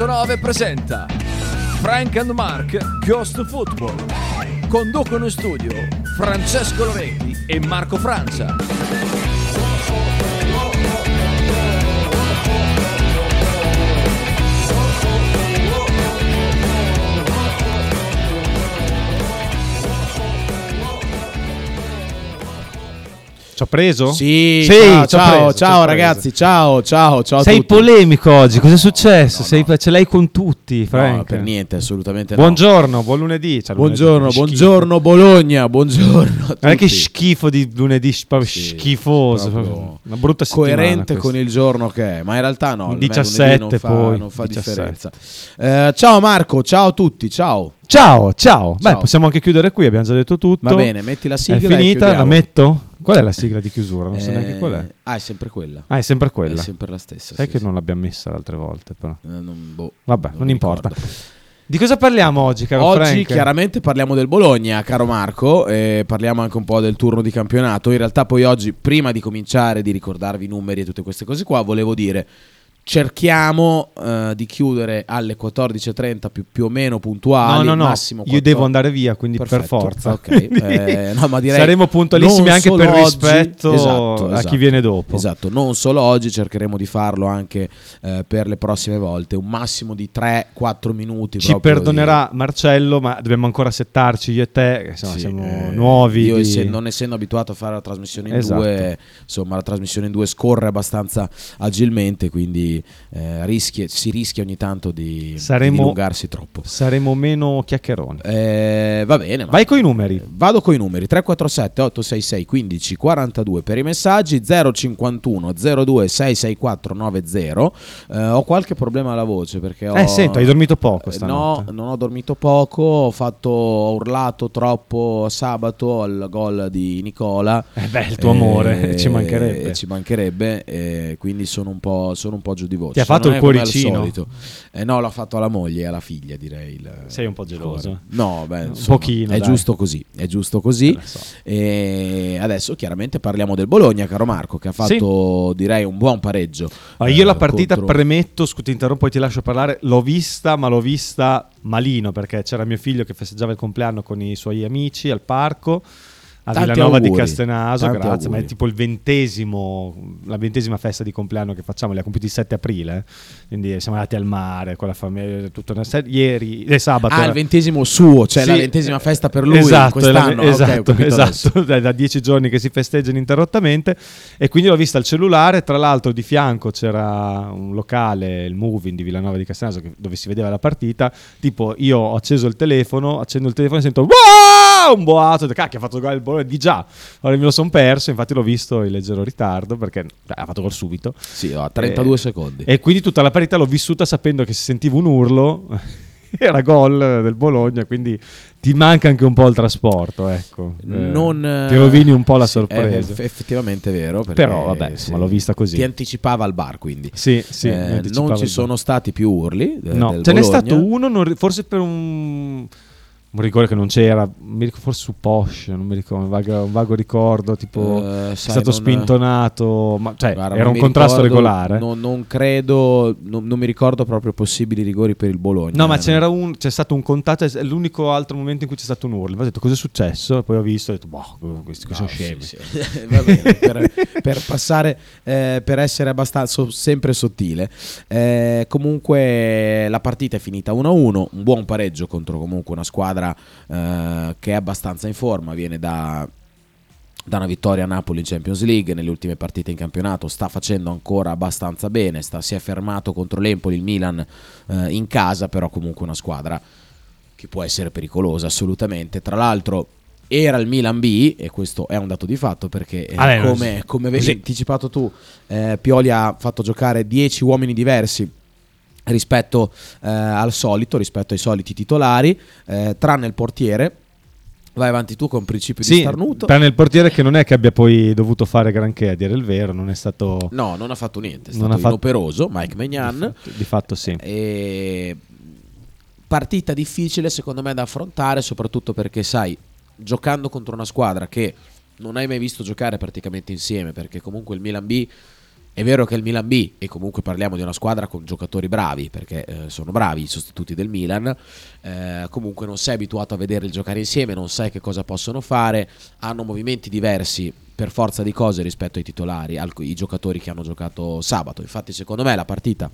109 presenta Frank and Mark Ghost Football. Conducono in studio Francesco Loretti e Marco Francia. Ci ho preso? Sì, Sì, ciao, ciao, ciao ragazzi, ciao, ciao, ciao Sei tutti. polemico oggi, cos'è successo? no, Sei- no. ce l'hai con tutti, Frank. No, per niente, assolutamente no. Buongiorno, buon lunedì. Cioè, lunedì, Buongiorno, schifo. buongiorno Bologna, buongiorno. a Non è che schifo di lunedì, proprio Sì, schifoso. proprio una brutta settimana. coerente questa. con il giorno che è, ma in realtà no, Un il lunedì 17 non fa, poi, non fa 17. differenza. Eh, ciao Marco, ciao a tutti, ciao. Ciao, ciao. Beh, Ciao. possiamo anche chiudere qui, abbiamo già detto tutto. Va bene, metti la È sigla e finita, la metto? Qual è la sigla di chiusura? Non so Eh, neanche qual è. Ah, è sempre quella. Ah, è sempre quella. È sempre la stessa. Sai sì, che sì. non l'abbiamo messa le altre volte, però. Eh, non, boh, Vabbè, non, mi importa. ricordo. Di cosa parliamo oggi, caro Oggi Frank? chiaramente parliamo del Bologna, caro Marco, e parliamo anche un po' del turno di campionato. In realtà poi oggi, prima di cominciare, di ricordarvi i numeri e tutte queste cose qua, volevo dire, cerchiamo eh, di chiudere alle 14.30 più, più o meno puntuali. No, no, no. massimo Io devo 14. andare via, quindi per Perfetto, forza. ok. Quindi Eh, no, Saremo puntualissimi anche per oggi. rispetto Esatto, a chi esatto. viene dopo. Esatto, non solo oggi, cercheremo di farlo anche eh, per le prossime volte. Un massimo di 3-4 minuti. Ci proprio di- perdonerà Marcello, ma dobbiamo ancora settarci io e te, insomma, Sì, siamo eh, nuovi. Io di- non essendo abituato a fare la trasmissione in Esatto. due, insomma, la trasmissione in due scorre abbastanza agilmente, quindi eh, rischia- si rischia ogni tanto di, Saremo- di dilungarsi troppo. Saremo meno chiacchieroni. Eh, va bene, Vai coi numeri. Vado con i numeri 347 866 15 42 per i messaggi 051 02 664 90 Eh, ho qualche problema alla voce perché ho Eh, sento, hai dormito poco Eh, stanotte. No, non ho dormito poco, ho fatto ho urlato troppo sabato al gol di Nicola. Eh beh, il tuo amore, ci mancherebbe. eh, Ci mancherebbe, eh, quindi sono un, po', sono un po' giù di voce. Ti ha fatto il cuoricino? Eh, no, l'ha fatto alla moglie e alla figlia, direi. il- Sei un po' geloso. No, beh, Un insomma, pochino, È dai. giusto così, è giusto così. So. E adesso chiaramente parliamo del Bologna, caro Marco, che ha Sì. fatto direi un buon pareggio. Ma io la eh, partita contro- premetto, scusa, ti interrompo e ti lascio parlare. L'ho vista, ma l'ho vista malino perché c'era mio figlio che festeggiava il compleanno con i suoi amici al parco a Tanti Villanova di auguri, Castenaso. tanti Grazie, ma è auguri. tipo il ventesimo, la ventesima festa di compleanno che facciamo. Li ha compiuti il 7 aprile. eh. Quindi siamo andati al mare con la famiglia. Tutta una serie. Ieri, eh, sabato. Ah, era- il ventesimo suo, cioè la Sì, ventesima festa per lui esatto, quest'anno. è la- ho esatto, capito esatto, è da dieci giorni che si festeggia ininterrottamente e quindi l'ho vista al cellulare, tra l'altro di fianco c'era un locale, il Moving di Villanova di Castenaso dove si vedeva la partita, tipo io ho acceso il telefono, accendo il telefono e sento "Wow!" un boato, cacchio ha fatto il Bologna di già, ora me lo sono perso, infatti l'ho visto in leggero ritardo perché ha fatto gol subito Sì, a 32 Eh, secondi. e quindi tutta la partita l'ho vissuta sapendo che se sentivo un urlo era gol del Bologna, quindi ti manca anche un po' il trasporto, ecco. Eh, non, ti rovini un po' la sì, sorpresa. È eff- effettivamente vero. Però vabbè, insomma, l'ho vista così. Ti anticipava al bar, quindi. Sì, sì, Eh, non ci sono stati più urli. eh, No, ce n'è Bologna. stato uno, non forse per un... un ricordo che non c'era, mi ricordo, forse su Posh, non mi ricordo, un vago, un vago ricordo, tipo Eh, è sai, stato non- spintonato, ma, cioè Guarda, era un contrasto ricordo- regolare. Non, non credo, non, non mi ricordo proprio possibili rigori per il Bologna. No, ma Eh, ce n'era un, c'è stato un contatto, è l'unico altro momento in cui c'è stato un urlo. Ho detto cosa è successo? E poi ho visto ho detto, boh, questi No, sono sì, scemi. sì. Va bene, per, per passare, eh, per essere abbastanza sempre sottile. Eh, comunque la partita è finita 1-1, un buon pareggio contro comunque una squadra eh, che è abbastanza in forma, viene da, da una vittoria a Napoli in Champions League, nelle ultime partite in campionato sta facendo ancora abbastanza bene, sta- si è fermato contro l'Empoli, il Milan eh, in casa, però comunque una squadra che può essere pericolosa assolutamente. Tra l'altro era il Milan B e questo è un dato di fatto perché Ah, come, come avevi così. anticipato tu eh, Pioli ha fatto giocare 10 uomini diversi rispetto eh, al solito, rispetto ai soliti titolari, eh, tranne il portiere. Vai avanti tu con principio di Sì, starnuto. tranne il portiere che non è che abbia poi dovuto fare granché, a dire il vero, non è stato... No, non ha fatto niente, è stato fatto- inoperoso Mike Magnan. Di fatto sì. E partita difficile secondo me da affrontare, soprattutto perché sai, giocando contro una squadra che non hai mai visto giocare praticamente insieme, perché comunque il Milan B È vero che il Milan B, e comunque parliamo di una squadra con giocatori bravi, perché eh, sono bravi i sostituti del Milan, eh, comunque non sei abituato a vederli giocare insieme, non sai che cosa possono fare, hanno movimenti diversi per forza di cose rispetto ai titolari, ai giocatori che hanno giocato sabato. Infatti secondo me la partita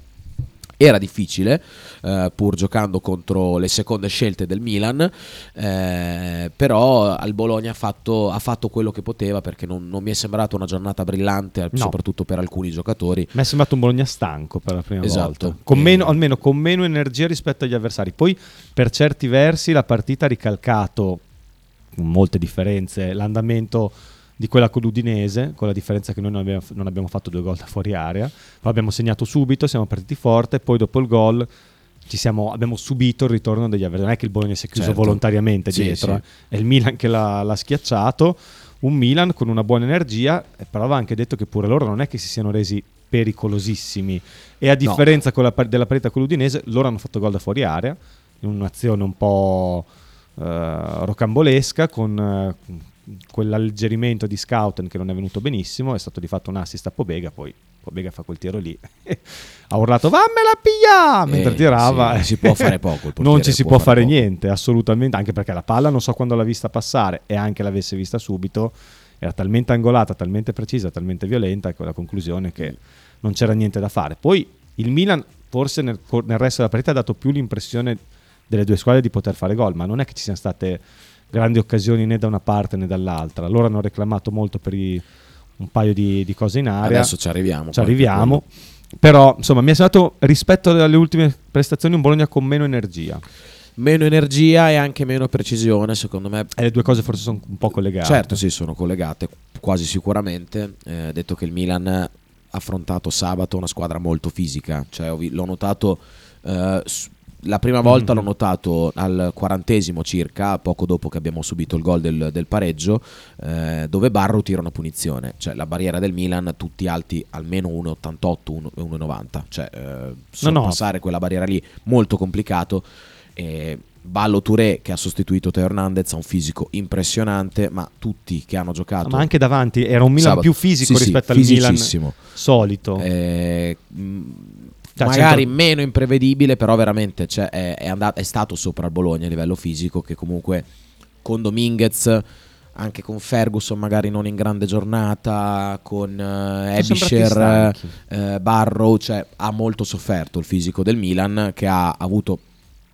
era difficile, eh, pur giocando contro le seconde scelte del Milan, eh, però al Bologna ha fatto, ha fatto, quello che poteva perché non, non, mi è sembrata una giornata brillante, no. soprattutto per alcuni giocatori. Mi è sembrato un Bologna stanco per la prima esatto. volta, con meno, almeno con meno energia rispetto agli avversari. Poi per certi versi la partita ha ricalcato, con molte differenze, l'andamento di quella con l'Udinese, con la differenza che noi non abbiamo, non abbiamo fatto due gol da fuori area, però abbiamo segnato subito, siamo partiti forte, poi dopo il gol siamo, abbiamo subito il ritorno degli avversari, non è che il Bologna si è chiuso certo. volontariamente sì, dietro, sì. Eh. è il Milan che l'ha, l'ha, schiacciato, un Milan con una buona energia, però aveva anche detto che pure loro non è che si siano resi pericolosissimi e a differenza no. la, della partita con l'Udinese loro hanno fatto gol da fuori area in un'azione un po' uh, rocambolesca con... Uh, quell'alleggerimento di Scouten che non è venuto benissimo, è stato di fatto un assist a Pobega, poi Pobega fa quel tiro lì, ha urlato vammela piglia mentre eh, tirava. Sì, si può fare poco. non ci si può, fare, fare niente, assolutamente, anche perché la palla non so quando l'ha vista passare e anche l'avesse vista subito, era talmente angolata, talmente precisa, talmente violenta che la conclusione che non c'era niente da fare. Poi il Milan forse nel, nel resto della partita ha dato più l'impressione delle due squadre di poter fare gol, ma non è che ci siano state grandi occasioni né da una parte né dall'altra. Loro hanno reclamato molto per i, un paio di, di, cose in area. Adesso ci arriviamo. Ci arriviamo. Però insomma mi è sembrato rispetto alle ultime prestazioni un Bologna con meno energia. Meno energia e anche meno precisione, secondo me. E le due cose forse sono un po' collegate. Certo, sì, sono collegate quasi sicuramente. Eh, detto che il Milan ha affrontato sabato una squadra molto fisica, cioè, l'ho notato eh, la prima volta mm-hmm. l'ho notato al quarantesimo circa, poco dopo che abbiamo subito il gol del, del pareggio, eh, dove Barro tira una punizione. Cioè la barriera del Milan, tutti alti almeno 1,88, 1,90. Cioè eh, no, no. quella barriera lì, molto complicato. Eh, Ballo Touré che ha sostituito Teo Hernandez ha un fisico impressionante, ma tutti che hanno giocato. Ma anche davanti era un Milan sabato, più fisico sì, rispetto sì, al Milan solito. Eh, cioè, magari centro... meno imprevedibile, però veramente cioè, è, è, andato, è, stato sopra il Bologna a livello fisico, che comunque con Dominguez, anche con Ferguson magari non in grande giornata, con uh, Ebisher, uh, Barrow, cioè, ha molto sofferto il fisico del Milan, che ha avuto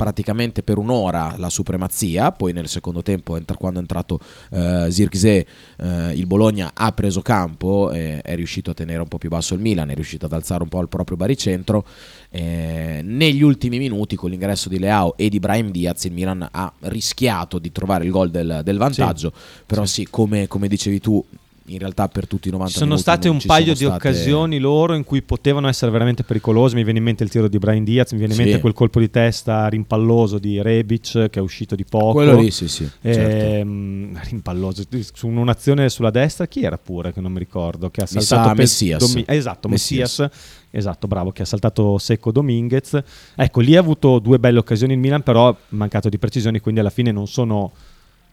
praticamente per un'ora la supremazia, poi nel secondo tempo quando è entrato uh, Zirkzee uh, il Bologna ha preso campo, e è riuscito a tenere un po' più basso il Milan, è riuscito ad alzare un po' il proprio baricentro. Eh, negli ultimi minuti con l'ingresso di Leao e di Brahim Diaz il Milan ha rischiato di trovare il gol del, del vantaggio, sì, però sì, sì come, come dicevi tu in realtà per tutti i 90 sono state un paio di state... occasioni loro in cui potevano essere veramente pericolosi mi viene in mente il tiro di Brian Diaz mi viene in mente quel colpo di testa rimpalloso di Rebic che è uscito di poco quello lì sì sì e, certo. Ehm, rimpalloso su un'azione sulla destra chi era pure che non mi ricordo che ha saltato mi Messias Domi- esatto Messias. Messias Esatto, bravo, che ha saltato secco Dominguez. Ecco, lì ha avuto due belle occasioni il Milan, però mancato di precisioni, quindi alla fine non sono eh,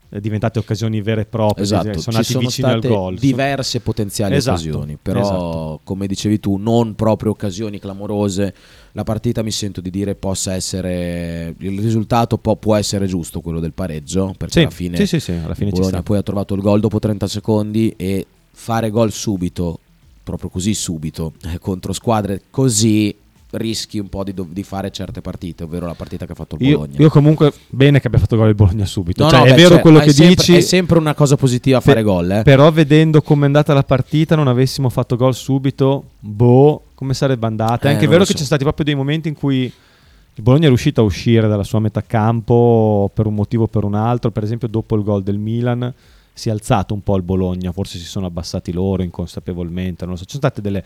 diventate occasioni vere e proprie, esatto, sono andati vicini al gol. Diverse potenziali esatto, occasioni, però esatto. come dicevi tu, non proprio occasioni clamorose. La partita mi sento di dire possa essere il risultato può, può essere giusto quello del pareggio, perché sì, alla fine, sì, sì, sì, alla fine Bologna poi ha trovato il gol dopo 30 secondi e fare gol subito, proprio così subito, eh, contro squadre così rischi un po' di, di, fare certe partite, ovvero la partita che ha fatto il Bologna. Io, io comunque bene che abbia fatto gol il Bologna subito. No, cioè, no, è beh, vero cioè, quello che sempre, dici. È sempre una cosa positiva fare gol. Eh. Però vedendo come è andata la partita, non avessimo fatto gol subito, boh, come sarebbe andata. È anche vero so. che c'è stati proprio dei momenti in cui il Bologna è riuscito a uscire dalla sua metà campo per un motivo o per un altro, per esempio dopo il gol del Milan si è alzato un po' il Bologna, forse si sono abbassati loro inconsapevolmente, non lo so, ci sono state delle...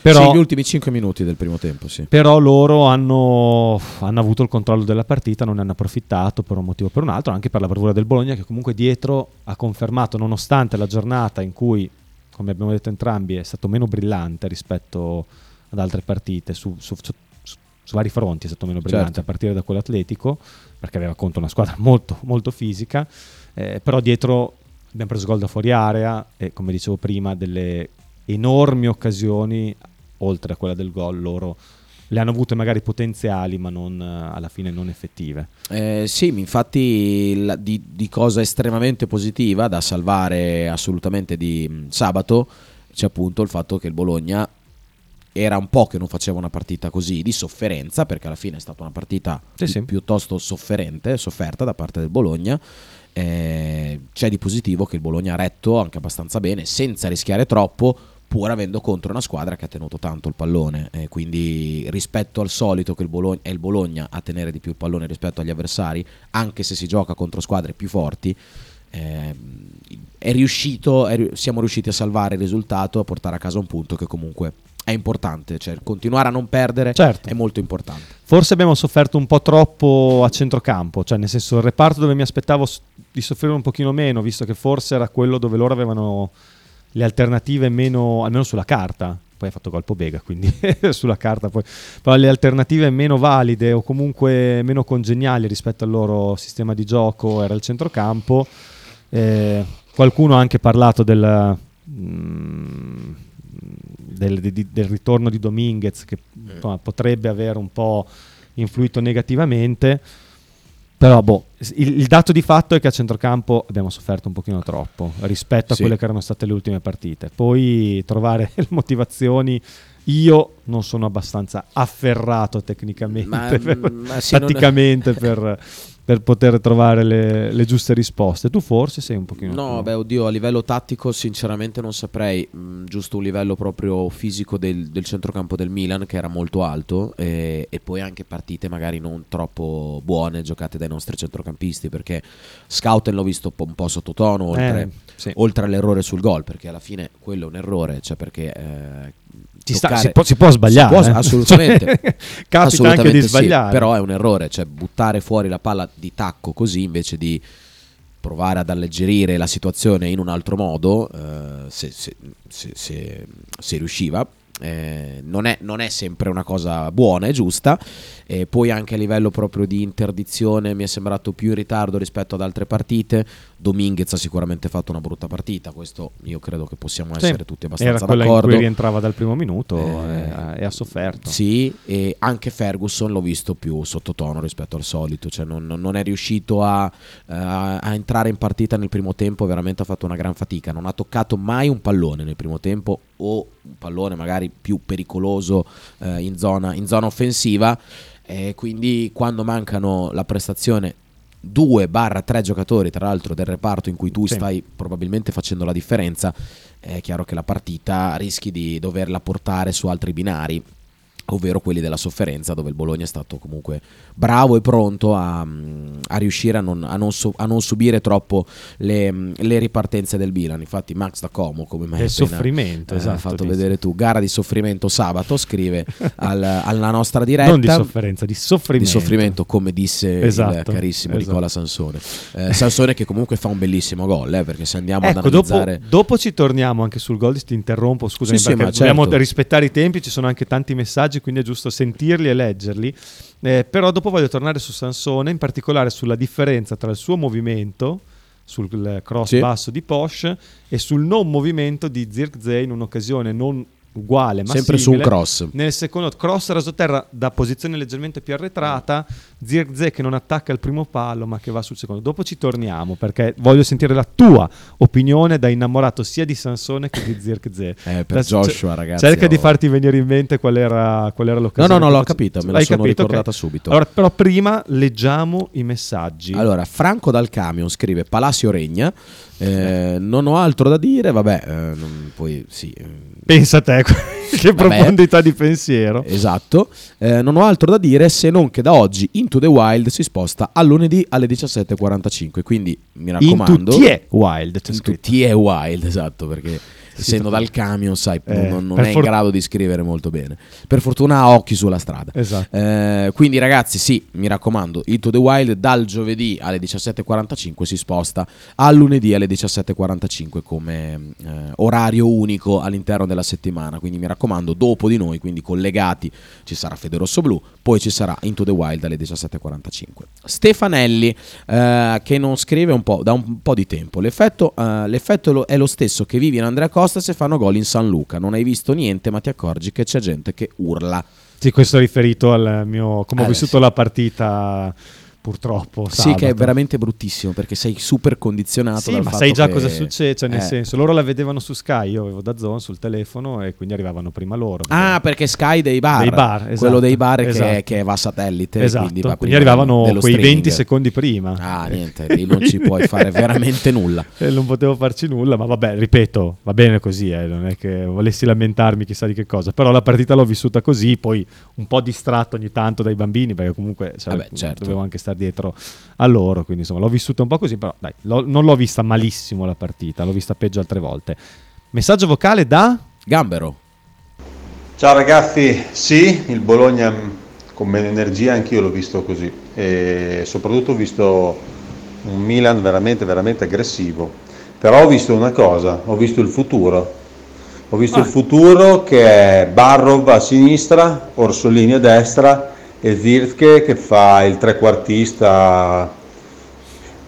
Però, sì, gli ultimi 5 minuti del primo tempo, sì. Però loro hanno, hanno, avuto il controllo della partita, non ne hanno approfittato per un motivo o per un altro, anche per la bravura del Bologna che comunque dietro ha confermato, nonostante la giornata in cui, come abbiamo detto entrambi, è stato meno brillante rispetto ad altre partite, su, su, su, su vari fronti è stato meno brillante, certo. a partire da quello atletico, perché aveva contro una squadra molto, molto fisica, eh, però dietro abbiamo preso gol da fuori area e come dicevo prima delle enormi occasioni oltre a quella del gol, loro le hanno avute magari potenziali, ma non, eh, alla fine non effettive. Eh, sì, infatti la, di, di, cosa estremamente positiva da salvare assolutamente di mh, sabato c'è appunto il fatto che il Bologna era un po' che non faceva una partita così di sofferenza, perché alla fine è stata una partita Sì, sì. piuttosto sofferente, sofferta da parte del Bologna. Eh, c'è di positivo che il Bologna ha retto anche abbastanza bene, senza rischiare troppo, pur avendo contro una squadra che ha tenuto tanto il pallone. Eh, quindi rispetto al solito che il Bologna, è il Bologna a tenere di più il pallone rispetto agli avversari, anche se si gioca contro squadre più forti, eh, è riuscito, è siamo riusciti a salvare il risultato, a portare a casa un punto che comunque è importante, cioè continuare a non perdere Certo. è molto importante. Forse abbiamo sofferto un po' troppo a centrocampo, cioè nel senso il reparto dove mi aspettavo di soffrire un pochino meno, visto che forse era quello dove loro avevano le alternative meno, almeno sulla carta. Poi ha fatto gol Pobega, quindi sulla carta poi. Però le alternative meno valide o comunque meno congeniali rispetto al loro sistema di gioco era il centrocampo. Eh, qualcuno ha anche parlato del, mm, del, di- del ritorno di Dominguez che insomma, potrebbe aver un po' influito negativamente. Però boh, il, il dato di fatto è che a centrocampo abbiamo sofferto un pochino troppo rispetto a Sì. quelle che erano state le ultime partite. Poi trovare le motivazioni. Io non sono abbastanza afferrato tecnicamente, Ma- per- ma sì, non tatticamente per, per poter trovare le, le giuste risposte. Tu forse sei un pochino No, più- beh, oddio, a livello tattico sinceramente non saprei, Mm, giusto un livello proprio fisico del, del centrocampo del Milan che era molto alto e, e poi anche partite magari non troppo buone giocate dai nostri centrocampisti perché Scouten l'ho visto un po', sottotono oltre, Eh, sì. oltre all'errore sul gol perché alla fine quello è un errore, cioè perché... eh, sta- si, può, si può sbagliare, Si può- eh. assolutamente. Cioè, capita Assolutamente anche di sì, sbagliare. però è un errore, cioè buttare fuori la palla di tacco così invece di provare ad alleggerire la situazione in un altro modo, eh, se, se- se- se- se riusciva. eh, non, è, non è sempre una cosa buona e giusta e poi anche a livello proprio di interdizione mi è sembrato più in ritardo rispetto ad altre partite Dominguez ha sicuramente fatto una brutta partita questo io credo che possiamo Sì, essere tutti abbastanza Era quella in d'accordo cui rientrava dal primo minuto Eh, e, e ha sofferto. sì, e anche Ferguson l'ho visto più sottotono rispetto al solito, cioè non, non è riuscito a, a- a entrare in partita nel primo tempo, veramente ha fatto una gran fatica, non ha toccato mai un pallone nel primo tempo o un pallone magari più pericoloso eh, in, zona, in zona offensiva, e quindi quando mancano la prestazione 2-3 giocatori, tra l'altro del reparto in cui tu Sì. stai probabilmente facendo la differenza, è chiaro che la partita rischi di doverla portare su altri binari, ovvero quelli della sofferenza, dove il Bologna è stato comunque bravo e pronto a, a riuscire a non, a non su- a non subire troppo le, le ripartenze del Milan. Infatti, Max da Como, come mai appena, soffrimento, eh, esatto, fatto dici. vedere tu, gara di soffrimento sabato, scrive al- alla nostra diretta. Non di sofferenza, di soffrimento. Di soffrimento, come disse il Esatto, carissimo esatto. Nicola Sansone. Eh, Sansone che comunque fa un bellissimo gol, eh, perché se andiamo ad Ecco, dopo, analizzare... dopo ci torniamo anche sul gol, ti interrompo, scusami, Sì, sì, perché dobbiamo certo. rispettare i tempi, ci sono anche tanti messaggi, quindi è giusto sentirli e leggerli. Eh, però dopo voglio tornare su Sansone, in particolare sulla differenza tra il suo movimento sul cross Sì. basso di Porsche e sul non movimento di Zirkzee in un'occasione non uguale ma Sempre su un simile. cross. Nel secondo cross rasoterra da posizione leggermente più arretrata, Zirkzee che non attacca il primo palo ma che va sul secondo. Dopo ci torniamo perché voglio sentire la tua opinione da innamorato sia di Sansone che di Zirkzee. Eh, per Adesso Joshua, cer- ragazzi. Cerca di oh. farti venire in mente qual era, qual era No, l'occasione. no, no, che l'ho face- capita, me la sono capito? ricordata Ok. subito. Allora, però prima leggiamo i messaggi. Allora, Franco dal camion scrive Palacio Regna. eh, non ho altro da dire, vabbè, eh, non- poi sì. eh, Pensa a te, che Vabbè. profondità di pensiero. Esatto, Eh, non ho altro da dire se non che da oggi Into the Wild si sposta a lunedì alle 17.45. Quindi mi In raccomando, tutti è wild. c'è In scritto. tutti è Wild, esatto, perché essendo dal camion, sai, Eh, non, non è in for- grado di scrivere molto bene. Per fortuna ha occhi sulla strada. Esatto. Eh, quindi ragazzi, sì, mi raccomando, Into the Wild dal giovedì alle 17.45 si sposta a lunedì alle 17.45 come eh, orario unico all'interno della settimana. Quindi mi raccomando, dopo di noi, quindi collegati, ci sarà Fede Rosso Blu, poi ci sarà Into the Wild alle 17.45. Stefanelli, eh, che non scrive un po', da un po' di tempo, l'effetto, eh, l'effetto è lo stesso che vive in Andrea Costa Costas e fanno gol in San Luca. Non hai visto niente, ma ti accorgi che c'è gente che urla. Sì, questo è riferito al mio come ho Eh, vissuto sì. la partita purtroppo. Sì, che è sabato. veramente bruttissimo perché sei super condizionato. Sì, ma sai già che- cosa succede, cioè nel Eh. senso, loro la vedevano su Sky, io avevo da Zone sul telefono e quindi arrivavano prima loro. Ah, perché Sky dei bar, Dei bar, quello esatto, dei bar che, esatto. che va a satellite, esatto, quindi, va quindi arrivavano quei streaming. 20 secondi prima. Ah, niente, lì non ci puoi fare veramente nulla. E non potevo farci nulla, ma vabbè, ripeto, va bene così, eh, non è che volessi lamentarmi chissà di che cosa, però la partita l'ho vissuta così, poi un po' distratto ogni tanto dai bambini, perché comunque cioè, Vabbè, certo. dovevo anche stare dietro a loro, quindi insomma l'ho vissuta un po' così, però dai, l'ho- non l'ho vista malissimo la partita, l'ho vista peggio altre volte. Messaggio vocale da... Gambero. Ciao ragazzi, sì, il Bologna mh, con meno energia anch'io l'ho visto così e soprattutto ho visto un Milan veramente, veramente aggressivo. Però ho visto una cosa, ho visto il futuro. Ho visto il futuro che è Barrov a sinistra, Orsolini a destra e Zirke che fa il trequartista,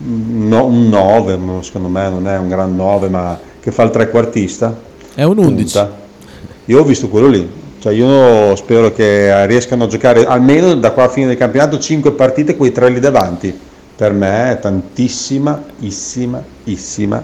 mm, no- un 9, ma secondo me non è un gran 9, ma che fa il trequartista. È un 11. punta. Io ho visto quello lì, cioè io spero che riescano a giocare almeno da qua a fine del campionato 5 partite quei tre lì davanti. Per me è tantissima, issima, issima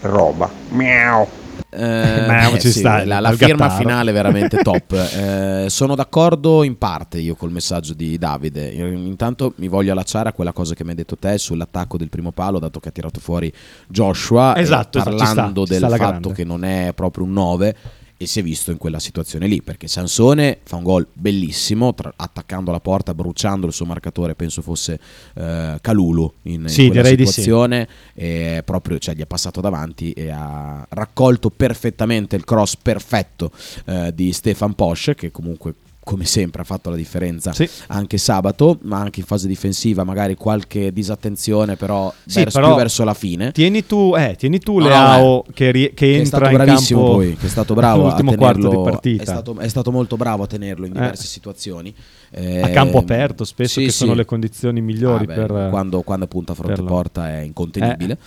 roba. Miau. Eh, eh, ci sì, sta, la, la firma Gattaro. finale veramente top. Eh, sono d'accordo in parte io col messaggio di Davide. Io Intanto mi voglio allacciare a quella cosa che mi hai detto te sull'attacco del primo palo, dato che ha tirato fuori Joshua. e Esatto, esatto, ci sta, parlando ci del sta la fatto grande. che non è proprio un 9. E si è visto in quella situazione lì perché Sansone fa un gol bellissimo tra- attaccando la porta, bruciando il suo marcatore. Penso fosse eh, Calulu in, in Sì, quella di sì. situazione e proprio cioè, gli è passato davanti e ha raccolto perfettamente il cross perfetto eh, di Stefan Posch che comunque come sempre ha fatto la differenza Sì. anche sabato ma anche in fase difensiva magari qualche disattenzione però, Sì, verso, però più verso la fine Tieni tu, eh, tieni tu No, Leao che, ri- che che entra in campo poi che è stato bravo a all'ultimo quarto di partita. è stato, è stato molto bravo a tenerlo in Eh. diverse situazioni a Eh, campo aperto, spesso sì, che sono le condizioni migliori Ah, beh, per quando, quando punta fronte porta è incontenibile.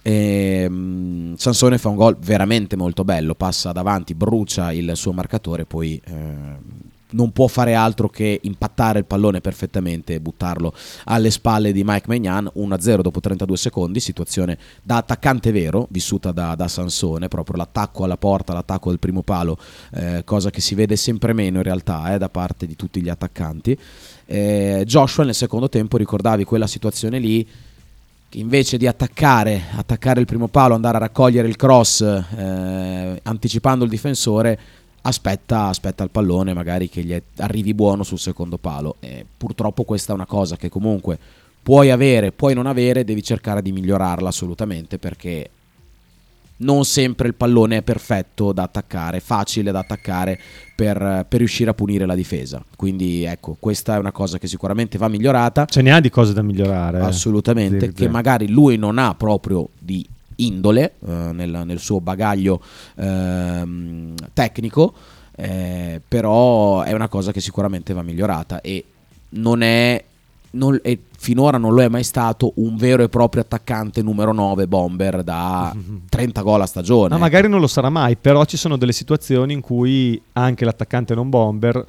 E, mm, Sansone fa un gol veramente molto bello, passa davanti, brucia il suo marcatore, poi eh, non può fare altro che impattare il pallone perfettamente e buttarlo alle spalle di Mike Magnan 1-0 dopo 32 secondi, situazione da attaccante vero, vissuta da, da Sansone, proprio l'attacco alla porta, l'attacco al primo palo, eh, cosa che si vede sempre meno in realtà eh, da parte di tutti gli attaccanti. Eh, Joshua nel secondo tempo ricordavi quella situazione lì che invece di attaccare, attaccare il primo palo, andare a raccogliere il cross eh, anticipando il difensore, aspetta, aspetta il pallone magari che gli arrivi buono sul secondo palo. E purtroppo questa è una cosa che comunque puoi avere, puoi non avere, devi cercare di migliorarla assolutamente perché non sempre il pallone è perfetto da attaccare, facile da attaccare per, per riuscire a punire la difesa. Quindi ecco, questa è una cosa che sicuramente va migliorata. Ce ne ha di cose da migliorare. eh. Assolutamente, che magari lui non ha proprio di indole eh, nel, nel suo bagaglio ehm, tecnico, eh, però è una cosa che sicuramente va migliorata e non è, non- e finora non lo è mai stato un vero e proprio attaccante numero 9 bomber da 30 gol a stagione. No, magari non lo sarà mai, però ci sono delle situazioni in cui anche l'attaccante non bomber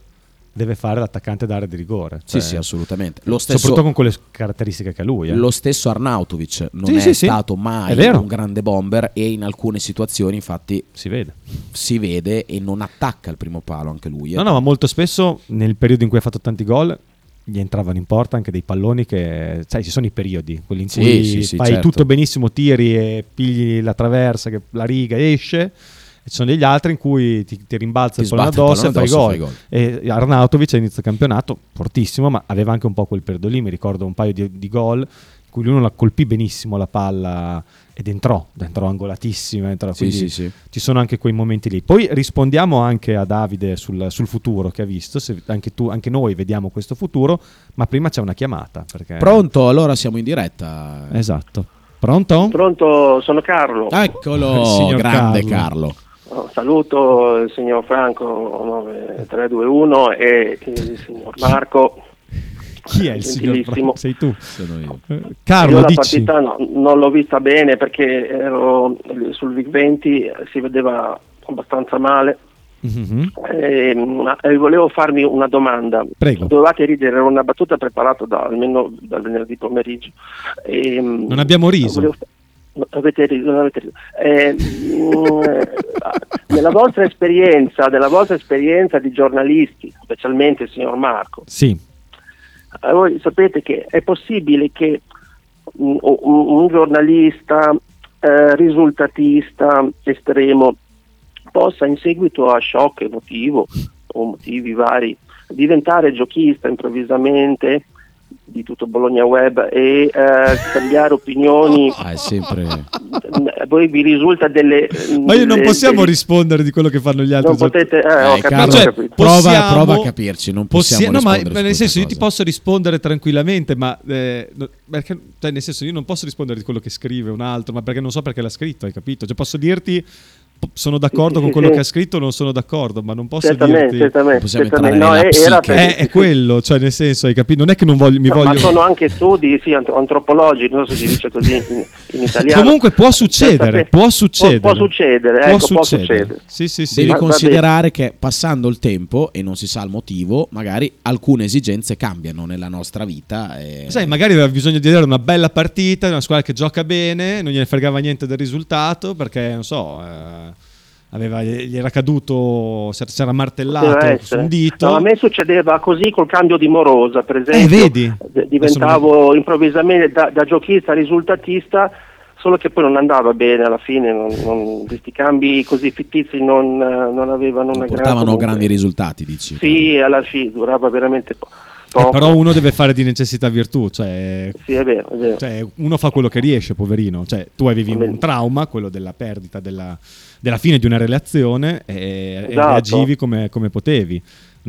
deve fare l'attaccante d'area di rigore. Sì, Cioè, sì, assolutamente. Lo stesso, Soprattutto con quelle caratteristiche che ha lui. eh. Lo stesso Arnautovic non Sì, è sì, sì. stato mai È un grande bomber e in alcune situazioni infatti Si vede. si vede e non attacca il primo palo anche lui. eh. No, no, ma molto spesso nel periodo in cui ha fatto tanti gol gli entravano in porta anche dei palloni che, sai, ci sono i periodi, quelli in Sì, cui sì, sì, fai certo. tutto benissimo, tiri e pigli la traversa, che la riga esce. Ci sono degli altri in cui ti, ti rimbalza Ti il pallone il addosso e fai gol. addosso e Arnautovic a inizio campionato, fortissimo, ma aveva anche un po' quel periodo lì. Mi ricordo un paio di, di gol in cui lui non la colpì benissimo la palla ed entrò, entrò angolatissima. Entrò, Sì, quindi sì, sì. ci sono anche quei momenti lì. Poi rispondiamo anche a Davide sul, sul futuro che ha visto, se anche, tu, anche noi vediamo questo futuro, ma prima c'è una chiamata. Perché... Pronto, allora siamo in diretta. Esatto. Pronto? Pronto, sono Carlo. Eccolo, Signor grande Carlo. Carlo. Oh, Saluto il signor Franco 9321 e il signor Marco. Chi è il signor. Franco? Sei tu. Sono io. Eh, Io Carlo, la dici. partita no- non l'ho vista bene perché ero sul VIC 20 si vedeva abbastanza male. Mhm. Eh, ma, eh, volevo farvi una domanda. Prego. Dovevate ridere, era una battuta preparata da, almeno dal venerdì pomeriggio. Ehm, Non abbiamo riso. volevo avete riso, avete riso. Eh, mm, eh, nella vostra esperienza, della vostra esperienza di giornalisti, specialmente il signor Marco, Sì. eh, voi sapete che è possibile che un, un- un giornalista eh, risultatista estremo possa in seguito a shock emotivo o motivi vari diventare giochista improvvisamente di tutto Bologna Web e eh, cambiare opinioni Ah, è sempre... Voi vi risulta delle Ma io non possiamo delle- rispondere di quello che fanno gli altri. non potete eh, ho Eh, capito, Carlo, Cioè, prova, Possiamo- prova a capirci, non possiamo Possi- no, ma nel senso io questa ti cosa. posso rispondere tranquillamente, ma eh, perché, cioè, nel senso io non posso rispondere di quello che scrive un altro, ma perché non so perché l'ha scritto, hai capito? Cioè posso dirti sono d'accordo Sì, con sì, quello sì. che ha scritto non sono d'accordo, ma non posso certamente, dirti certamente, Possiamo certamente. entrare No, nella era psiche. per- Eh, è quello, cioè nel senso, hai capito? Non è che non voglio, mi No, voglio Ma sono anche studi sì, ant- antropologici, non so se si dice così in, in italiano. Comunque può succedere, Cioè, può può- succedere. Può, succedere, ecco, può succedere. Sì, sì, sì. Devi Ma- considerare che passando il tempo e non si sa il motivo, magari alcune esigenze cambiano nella nostra vita. E... Sai, magari aveva bisogno di vedere una bella partita, una squadra che gioca bene, non gliene fregava niente del risultato perché, non so, eh, aveva- gli era caduto, si era- martellato su un dito. No, a me succedeva così col cambio di Morosa, per esempio. Eh, vedi? D- Diventavo improvvisamente da, da giochista a risultatista, solo che poi non andava bene alla fine, non- non- questi cambi così fittizi non, eh, non avevano non una portavano comunque- grandi risultati, dici. Sì, alla fine durava veramente Eh, poco. però uno deve fare di necessità virtù, cioè, Sì, è vero, è vero. cioè, uno fa quello che riesce, poverino. Cioè, tu avevi un trauma, quello della perdita, della, della fine di una relazione e, e Esatto. reagivi come, come potevi.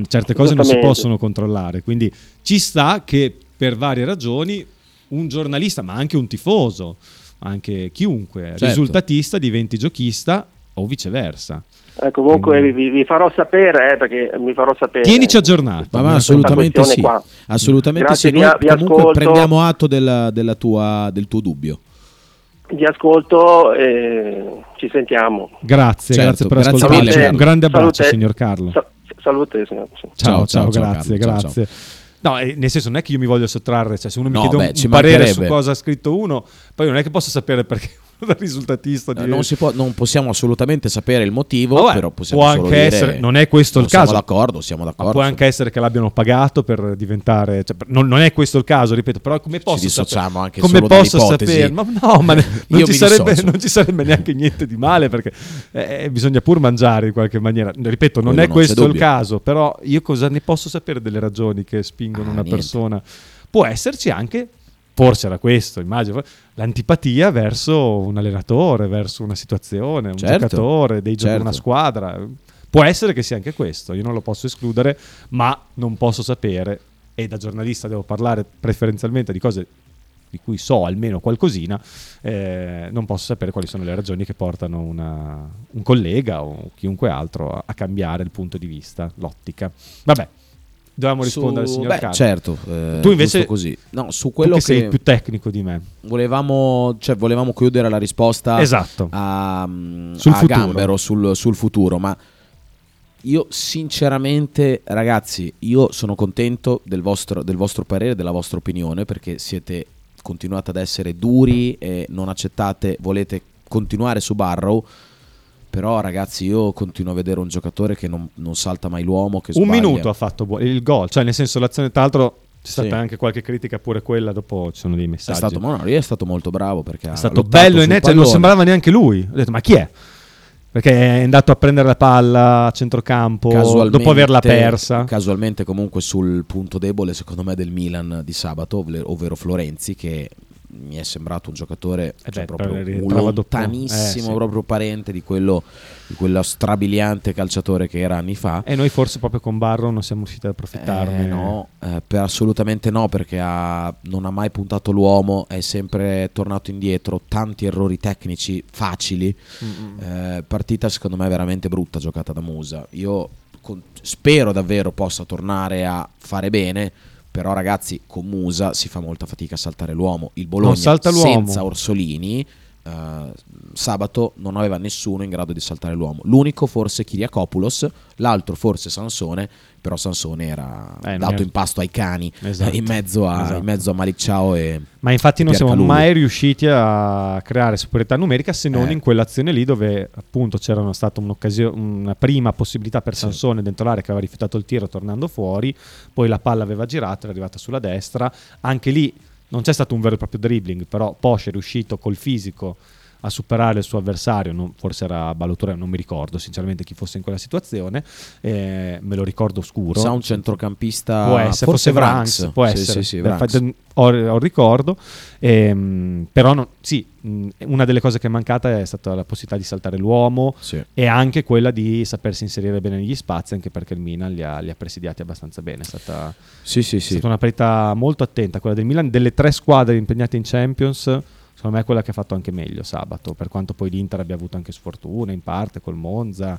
Certe cose non si possono controllare, quindi ci sta che per varie ragioni un giornalista, ma anche un tifoso, anche chiunque, Certo. risultatista diventi giochista o viceversa. Eh, comunque Mm. vi, vi farò sapere, eh, perché mi farò sapere. Tienici aggiornato. Ma, ma assolutamente sì. qua. Assolutamente Grazie, sì. vi- vi comunque ascolto. prendiamo atto della- della tua- del tuo dubbio. Vi ascolto e ci sentiamo. Grazie, Certo, grazie per grazie ascoltarci. mille, Un Carlo. grande abbraccio, Salute. signor Carlo. Sa- salute, signor. Ciao, Ciao, ciao, ciao, ciao, grazie, Carlo, ciao, grazie. No, eh, nel senso non è che io mi voglio sottrarre, cioè se uno mi No, chiede un, beh, un parere su cosa ha scritto uno, poi non è che posso sapere perché uno da risultatista Eh, di- Non, si può- non possiamo assolutamente sapere il motivo, Vabbè, però possiamo può solo anche dire- essere, non è questo non il caso. Siamo d'accordo, siamo d'accordo. può anche essere che l'abbiano pagato per diventare. cioè, per- non, non è questo il caso, ripeto, però come posso dissociamo sapere? anche come posso sapere? Ma no, ma ne- non, ci sarebbe, non ci sarebbe neanche niente di male perché eh, bisogna pur mangiare in qualche maniera. Ripeto, non Quello è questo il dubbio. caso, però io cosa ne posso sapere delle ragioni che spingono Ah, una niente. persona? Può esserci anche. Forse era questo, immagino, l'antipatia verso un allenatore, verso una situazione, un Certo, giocatore, dei certo. una squadra. Può essere che sia anche questo, io non lo posso escludere, ma non posso sapere, e da giornalista devo parlare preferenzialmente di cose di cui so almeno qualcosina, eh, non posso sapere quali sono le ragioni che portano una- un collega o chiunque altro a, a cambiare il punto di vista, l'ottica. Vabbè, dovevamo rispondere Su- al signor beh, Carlo. certo, eh, Tu invece- così. No, su quello che che, sei più tecnico di me. volevamo, cioè, volevamo chiudere la risposta Esatto. a, Sul a futuro. Gambero sul, sul futuro, ma io sinceramente, ragazzi, io sono contento del vostro, del vostro parere, della vostra opinione, perché siete continuate ad essere duri e non accettate, volete continuare su Barrow. Però, ragazzi, io continuo a vedere un giocatore che non, non salta mai l'uomo. Che Un sbaglia. minuto ha fatto bu- il gol, cioè nel senso l'azione, tra l'altro c'è Sì. stata anche qualche critica pure quella, dopo ci sono dei È messaggi. stato, ma no, lui è stato molto bravo perché È stato bello e netto, non sembrava neanche lui. Ho detto, ma chi è? Perché è andato a prendere la palla a centrocampo dopo averla persa. Casualmente comunque sul punto debole secondo me del Milan di sabato, ovvero Florenzi che mi è sembrato un giocatore Eh cioè, beh, proprio dopo- lontanissimo, eh, sì. proprio parente di quello di quello strabiliante calciatore che era anni fa. E noi forse proprio con Barro non siamo riusciti ad approfittarne. Eh, no, eh, per assolutamente no, perché ha- non ha mai puntato l'uomo, è sempre tornato indietro, tanti errori tecnici facili. Eh, partita secondo me veramente brutta giocata da Musa. Io con- spero davvero possa tornare a fare bene. Però ragazzi, con Musa si fa molta fatica a saltare l'uomo. Il Bologna salta l'uomo. senza Orsolini eh, sabato non aveva nessuno in grado di saltare l'uomo. L'unico forse Kiriakopoulos, l'altro forse Sansone, però Sansone era Eh, dato era- in pasto ai cani Esatto. eh, in, mezzo a, Esatto. in mezzo a Malik Ciao e Ma infatti non siamo mai riusciti a creare superiorità numerica se non Eh. in quell'azione lì dove appunto c'era stata una prima possibilità per Sansone dentro l'area che aveva rifiutato il tiro tornando fuori, poi la palla aveva girato, è arrivata sulla destra, anche lì non c'è stato un vero e proprio dribbling, però Posh è riuscito col fisico a superare il suo avversario, non- forse era Balotore, non mi ricordo sinceramente chi fosse in quella situazione, eh, me lo ricordo scuro. sa un centrocampista Può essere, forse Vranks, può Sì, essere. sì, sì, Beh, ho, ho ricordo, ehm, però no- sì, una delle cose che è mancata è stata la possibilità di saltare l'uomo Sì. e anche quella di sapersi inserire bene negli spazi, anche perché il Milan li ha, li ha presidiati abbastanza bene. È stata, Sì, sì, è stata una partita molto attenta, quella del Milan, delle tre squadre impegnate in Champions. Secondo me è quella che ha fatto anche meglio sabato, per quanto poi l'Inter abbia avuto anche sfortuna in parte col Monza.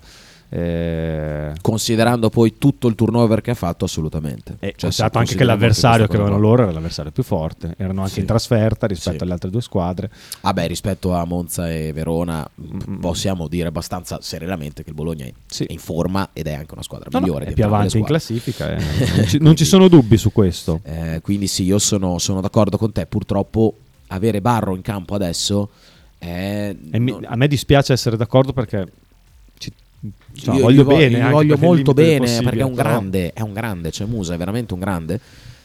eh, Considerando poi tutto il turnover che ha fatto, assolutamente. E Cioè, se anche che l'avversario che avevano loro era l'avversario più forte, erano anche Sì. in trasferta rispetto Sì. alle altre due squadre. qua. Ah beh, rispetto a Monza e Verona, Mm. possiamo dire abbastanza serenamente che il Bologna è, Sì. è in forma ed è anche una squadra No, no, migliore. è di più avanti in classifica, eh, non, ci, non ci sono dubbi su questo. Eh, quindi sì, io sono, sono d'accordo con te. Purtroppo avere Barro in campo adesso è... E mi- a me dispiace essere d'accordo perché ci- insomma, Io voglio gli vo- bene, voglio molto bene perché è un però- grande, è un grande, cioè Musa è veramente un grande.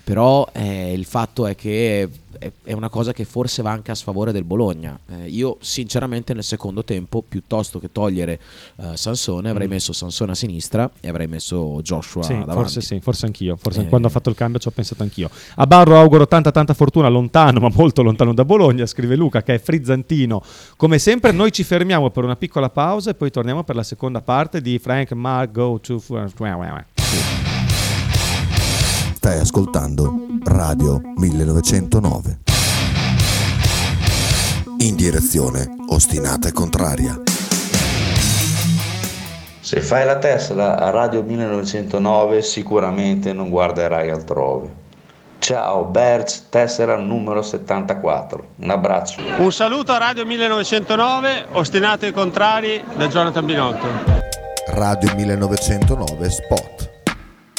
Però eh, il fatto è che è, è una cosa che forse va anche a sfavore del Bologna. Eh, io sinceramente nel secondo tempo, piuttosto che togliere eh, Sansone, avrei Mm. messo Sansone a sinistra e avrei messo Joshua Sì, davanti. forse sì, forse anch'io. Forse Eh. quando ho fatto il cambio ci ho pensato anch'io. A Barro auguro tanta tanta fortuna, lontano, ma molto lontano da Bologna, scrive Luca, che è frizzantino. Come sempre noi ci fermiamo per una piccola pausa e poi torniamo per la seconda parte di Frank Mark Go to Stai ascoltando Radio 1909. In direzione ostinata e contraria. Se fai la Tesla a Radio 1909 sicuramente non guarderai altrove. Ciao Berz, tessera numero 74. Un abbraccio. Un saluto a Radio 1909, ostinato ai contrari da Jonathan Binotto. Radio 1909 Spot.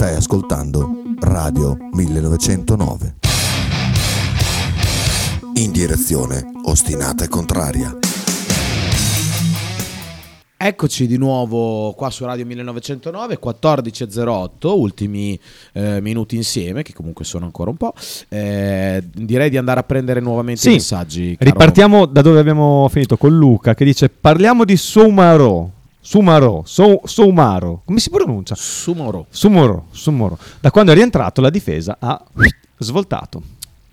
Stai ascoltando Radio 1909. In direzione ostinata e contraria. Eccoci di nuovo qua su Radio 1909, 14.08, ultimi eh, minuti insieme, che comunque sono ancora un po'. Eh, direi di andare a prendere nuovamente Sì, i messaggi. caro- Ripartiamo da dove abbiamo finito con Luca che dice parliamo di Sumaro. Sumaro, So- Soumaro, come si pronuncia? Sumoro. Sumoro, Sumoro. Da quando è rientrato la difesa ha svoltato.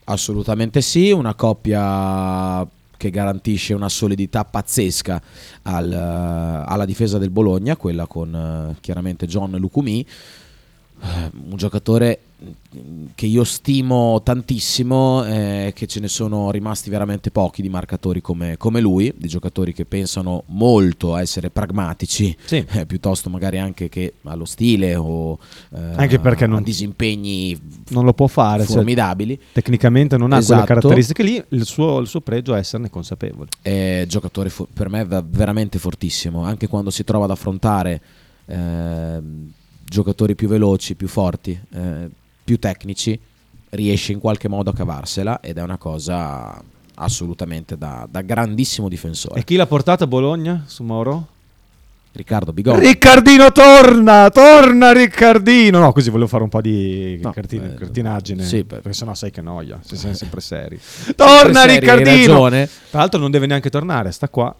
Assolutamente sì, una coppia che garantisce una solidità pazzesca al, eh, alla difesa del Bologna, quella con eh, chiaramente John Lucumi, eh, un giocatore che io stimo tantissimo, eh, che ce ne sono rimasti veramente pochi di marcatori come, come lui, di giocatori che pensano molto a essere pragmatici, Sì. eh, piuttosto magari anche che allo stile o eh, Anche perché a non- disimpegni Non lo può fare. cioè, formidabili. tecnicamente non ha Esatto. quelle caratteristiche lì, il suo, il suo pregio è esserne consapevole. è giocatore fo- per me veramente fortissimo anche quando si trova ad affrontare ehm, giocatori più veloci più forti eh, più tecnici riesce in qualche modo a cavarsela ed è una cosa assolutamente da, da grandissimo difensore E chi l'ha portato a Bologna, Sumoro? Riccardo Bigoni Riccardino torna, torna Riccardino. No, così volevo fare un po' di No, cartin- eh, cartinaggine. sì, beh. perché sennò sai che noia, se siamo sempre seri. Torna seri, hai Riccardino. Tra l'altro non deve neanche tornare, sta qua.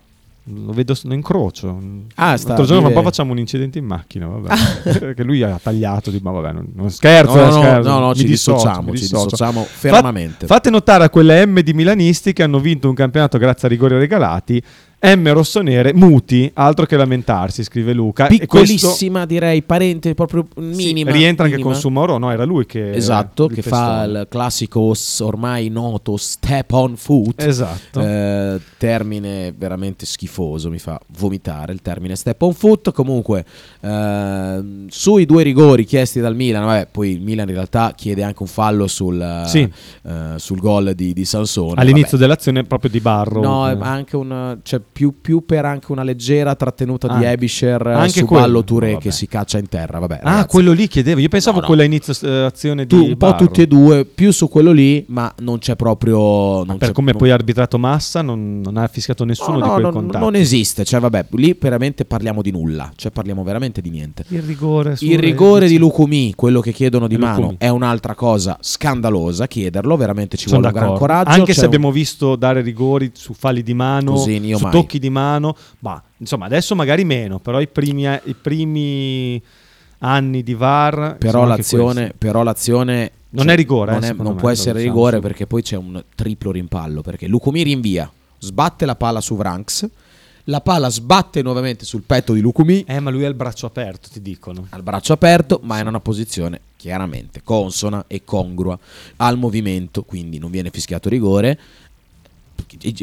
Lo vedo lo incrocio. Ah, sta- L'altro giorno fra un po' vive- facciamo un incidente in macchina, vabbè. Perché lui ha tagliato di ma vabbè, non, non scherzo, No, no, eh, no, scherzo. no, no, Mi ci dissociamo, ci dissociamo Fat- fermamente. fate notare a quelle M di milanisti che hanno vinto un campionato grazie a rigori regalati. M rossonere, muti, altro che lamentarsi, scrive Luca. E questo- piccolissima direi parente proprio sì, minima rientra anche minima. con Sumoro, no? Era lui che. Esatto, che fa festone. il classico ormai noto step on foot. Esatto. Eh, termine veramente schifoso, mi fa vomitare il termine step on foot. Comunque, ehm, sui due rigori chiesti dal Milan, vabbè, poi il Milan in realtà chiede anche un fallo sul, Sì. eh, sul gol di, di Sansone. All'inizio vabbè. dell'azione proprio di Barro. No, Eh. è anche un, cioè più, più per anche una leggera trattenuta di Anche. Ebisher eh, Anche su quello, ballo Touré vabbè. che si caccia in terra. Vabbè, Ah, quello lì chiedevo. Io pensavo No, no. quella inizio eh, azione Tu- di un po' Barro. tutti e due, più su quello lì, ma non c'è proprio. Non Per c'è- come non- poi ha arbitrato Massa, non, non ha fischiato nessuno No, di no, quei non- contatti. non esiste, cioè vabbè, lì veramente parliamo di nulla, cioè parliamo veramente di niente. Il rigore, Il rigore di Lucumi, quello che chiedono di Di mano, Lucumi. è un'altra cosa scandalosa. Chiederlo, veramente ci Sono vuole un gran coraggio. Anche se un- abbiamo visto dare rigori su falli di mano, Così, su mai. Tocchi di mano, ma insomma adesso magari meno, però i primi, i primi anni di VAR... Però l'azione, però l'azione Non cioè, è rigore, non, eh, è- secondo non può essere diciamo rigore subito. perché poi c'è un triplo rimpallo. Perché Lucumi rinvia, sbatte la palla su Vranks, la palla sbatte nuovamente sul petto di Lucumi Eh, ma lui ha il braccio aperto, ti dicono. al braccio aperto, ma è in una posizione chiaramente consona e congrua al movimento, quindi non viene fischiato rigore.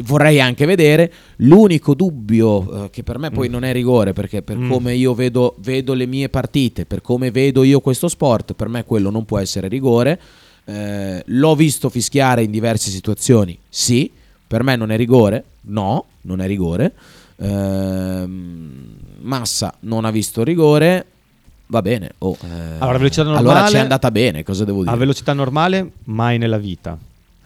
Vorrei anche vedere l'unico dubbio eh, che per me poi Mm. non è rigore, perché per Mm. come io vedo, vedo le mie partite, per come vedo io questo sport, per me quello non può essere rigore. Eh, l'ho visto fischiare in diverse situazioni, sì, per me non è rigore, no, non è rigore. Ehm, Massa non ha visto rigore, va bene. oh, eh, Allora, velocità allora normale- ci è andata bene, cosa devo dire? A velocità normale mai nella vita.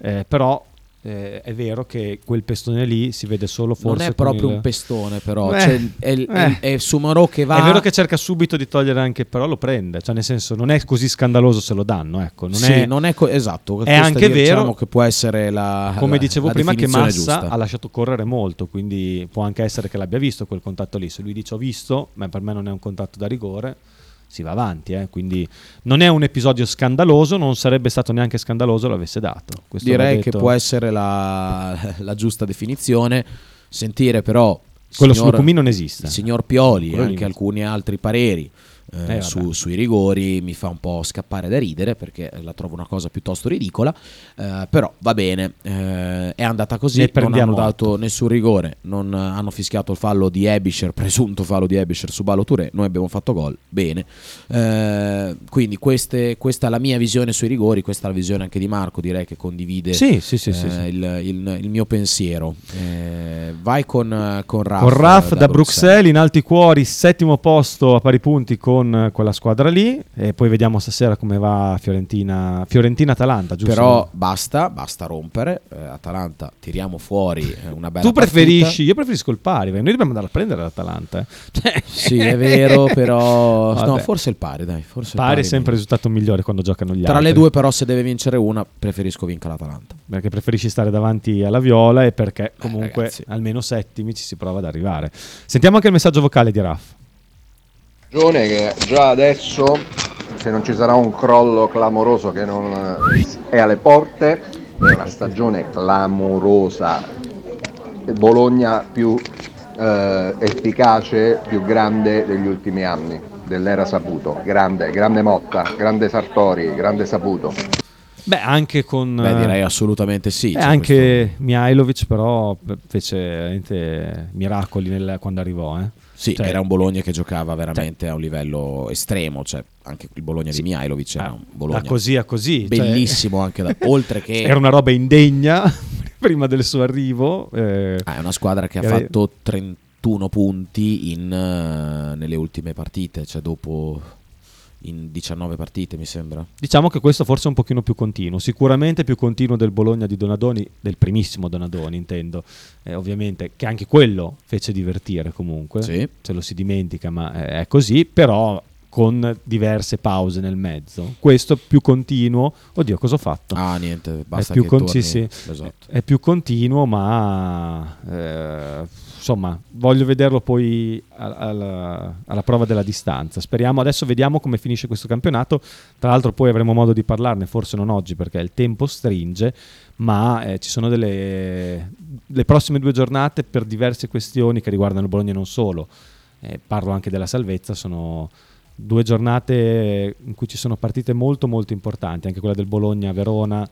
Eh, però eh, è vero che quel pestone lì si vede solo forse non è proprio il- un pestone, però. Eh, Cioè, è, il- è eh. è Sumarò che va. È vero che cerca subito di togliere anche, però lo prende, cioè nel senso non è così scandaloso se lo danno, ecco, non Sì, è, non è co- esatto. È questo anche diciamo vero, che può essere la. come la- dicevo la prima, che Massa giusta. ha lasciato correre molto, quindi può anche essere che l'abbia visto quel contatto lì. Se lui dice ho visto, ma per me non è un contatto da rigore, si va avanti. eh. Quindi non è un episodio scandaloso, non sarebbe stato neanche scandaloso l'avesse dato. Questo Direi che può essere la, la giusta definizione. Sentire però Quello signor- sul Cumì non esiste. il signor Pioli e anche alcuni altri pareri eh, Eh, su- sui rigori mi fa un po' scappare da ridere perché la trovo una cosa piuttosto ridicola. Eh, però va bene, eh, è andata così. Ne Non hanno dato nessun rigore, non eh, hanno fischiato il fallo di Ebisher, presunto fallo di Ebisher su Ballo Touré. Noi abbiamo fatto gol, bene. Eh, quindi queste- questa è la mia visione sui rigori, questa è la visione anche di Marco, direi che condivide Sì, sì, sì. Il, il- il mio pensiero. Vai con, con Raf. Con Raf da, Bruxelles in alti cuori, settimo posto a pari punti con eh, quella squadra lì. E poi vediamo stasera come va Fiorentina. Fiorentina-Atalanta, giusto? Però basta, basta rompere. Eh, Atalanta, tiriamo fuori eh, una bella tu preferisci, partita. io preferisco il pari. Noi dobbiamo andare a prendere l'Atalanta. eh. Sì, è vero, però. No, forse il pari, dai. Forse il Pari è pari sempre il risultato migliore quando giocano gli Tra altri. le due, però, se deve vincere una, preferisco vinca l'Atalanta. Perché preferisci stare davanti alla Viola e perché comunque ragazzi. almeno settimi ci si prova ad arrivare. Sentiamo anche il messaggio vocale di Raf. Ragione che già adesso, se non ci sarà un crollo clamoroso che non eh, è alle porte, è una stagione clamorosa. Bologna più eh, efficace, più grande degli ultimi anni, dell'era Saputo. Grande, grande Motta, grande Sartori, grande Saputo. Beh, anche con... Beh, eh, direi assolutamente sì. E cioè, anche Mihailovic però fece veramente miracoli nel- quando arrivò. Eh. Sì, Cioè, era un Bologna che giocava veramente a un livello estremo, cioè anche il Bologna di Mihailovic era un Bologna da così a così. cioè- bellissimo anche da, oltre che Era una roba indegna prima del suo arrivo. eh, Ah, è una squadra che ha fatto 31 punti in, eh, nelle ultime partite, cioè dopo in 19 partite mi sembra. Diciamo che questo forse è un pochino più continuo, sicuramente più continuo del Bologna di Donadoni, del primissimo Donadoni intendo, Eh, ovviamente che anche quello fece divertire comunque, Sì. se lo si dimentica ma è così, però con diverse pause nel mezzo. Questo più continuo, oddio cosa ho fatto? Ah, niente, basta è più con- torni- sì, sì. esatto. È più continuo, ma eh, insomma, voglio vederlo poi al- alla, alla prova della distanza. Speriamo, adesso vediamo come finisce questo campionato. Tra l'altro, poi avremo modo di parlarne, forse non oggi perché il tempo stringe. Ma eh, ci sono delle le prossime due giornate per diverse questioni che riguardano il Bologna e non solo. Eh, parlo anche della salvezza, sono due giornate in cui ci sono partite molto molto importanti, anche quella del Bologna-Verona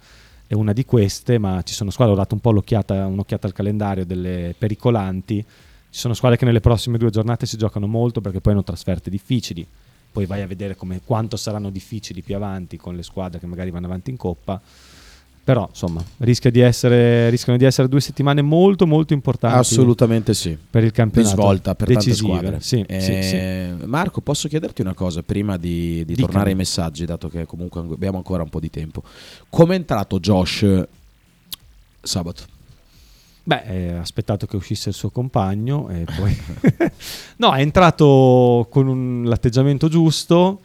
è una di queste, ma ci sono squadre, ho dato un po' un'occhiata al calendario delle pericolanti, ci sono squadre che nelle prossime due giornate si giocano molto perché poi hanno trasferte difficili, poi vai a vedere come, quanto saranno difficili più avanti con le squadre che magari vanno avanti in coppa. Però insomma, rischia di essere, rischiano di essere due settimane molto molto importanti. Assolutamente sì. Per il Di campionato. svolta per Decisive. Sì, sì, sì. Eh, Marco, posso chiederti una cosa prima di, di tornare ai messaggi, dato che comunque abbiamo ancora un po' di tempo. Come è entrato Josh sabato? Beh, eh, aspettato che uscisse il suo compagno e poi... no, è entrato con un- l'atteggiamento giusto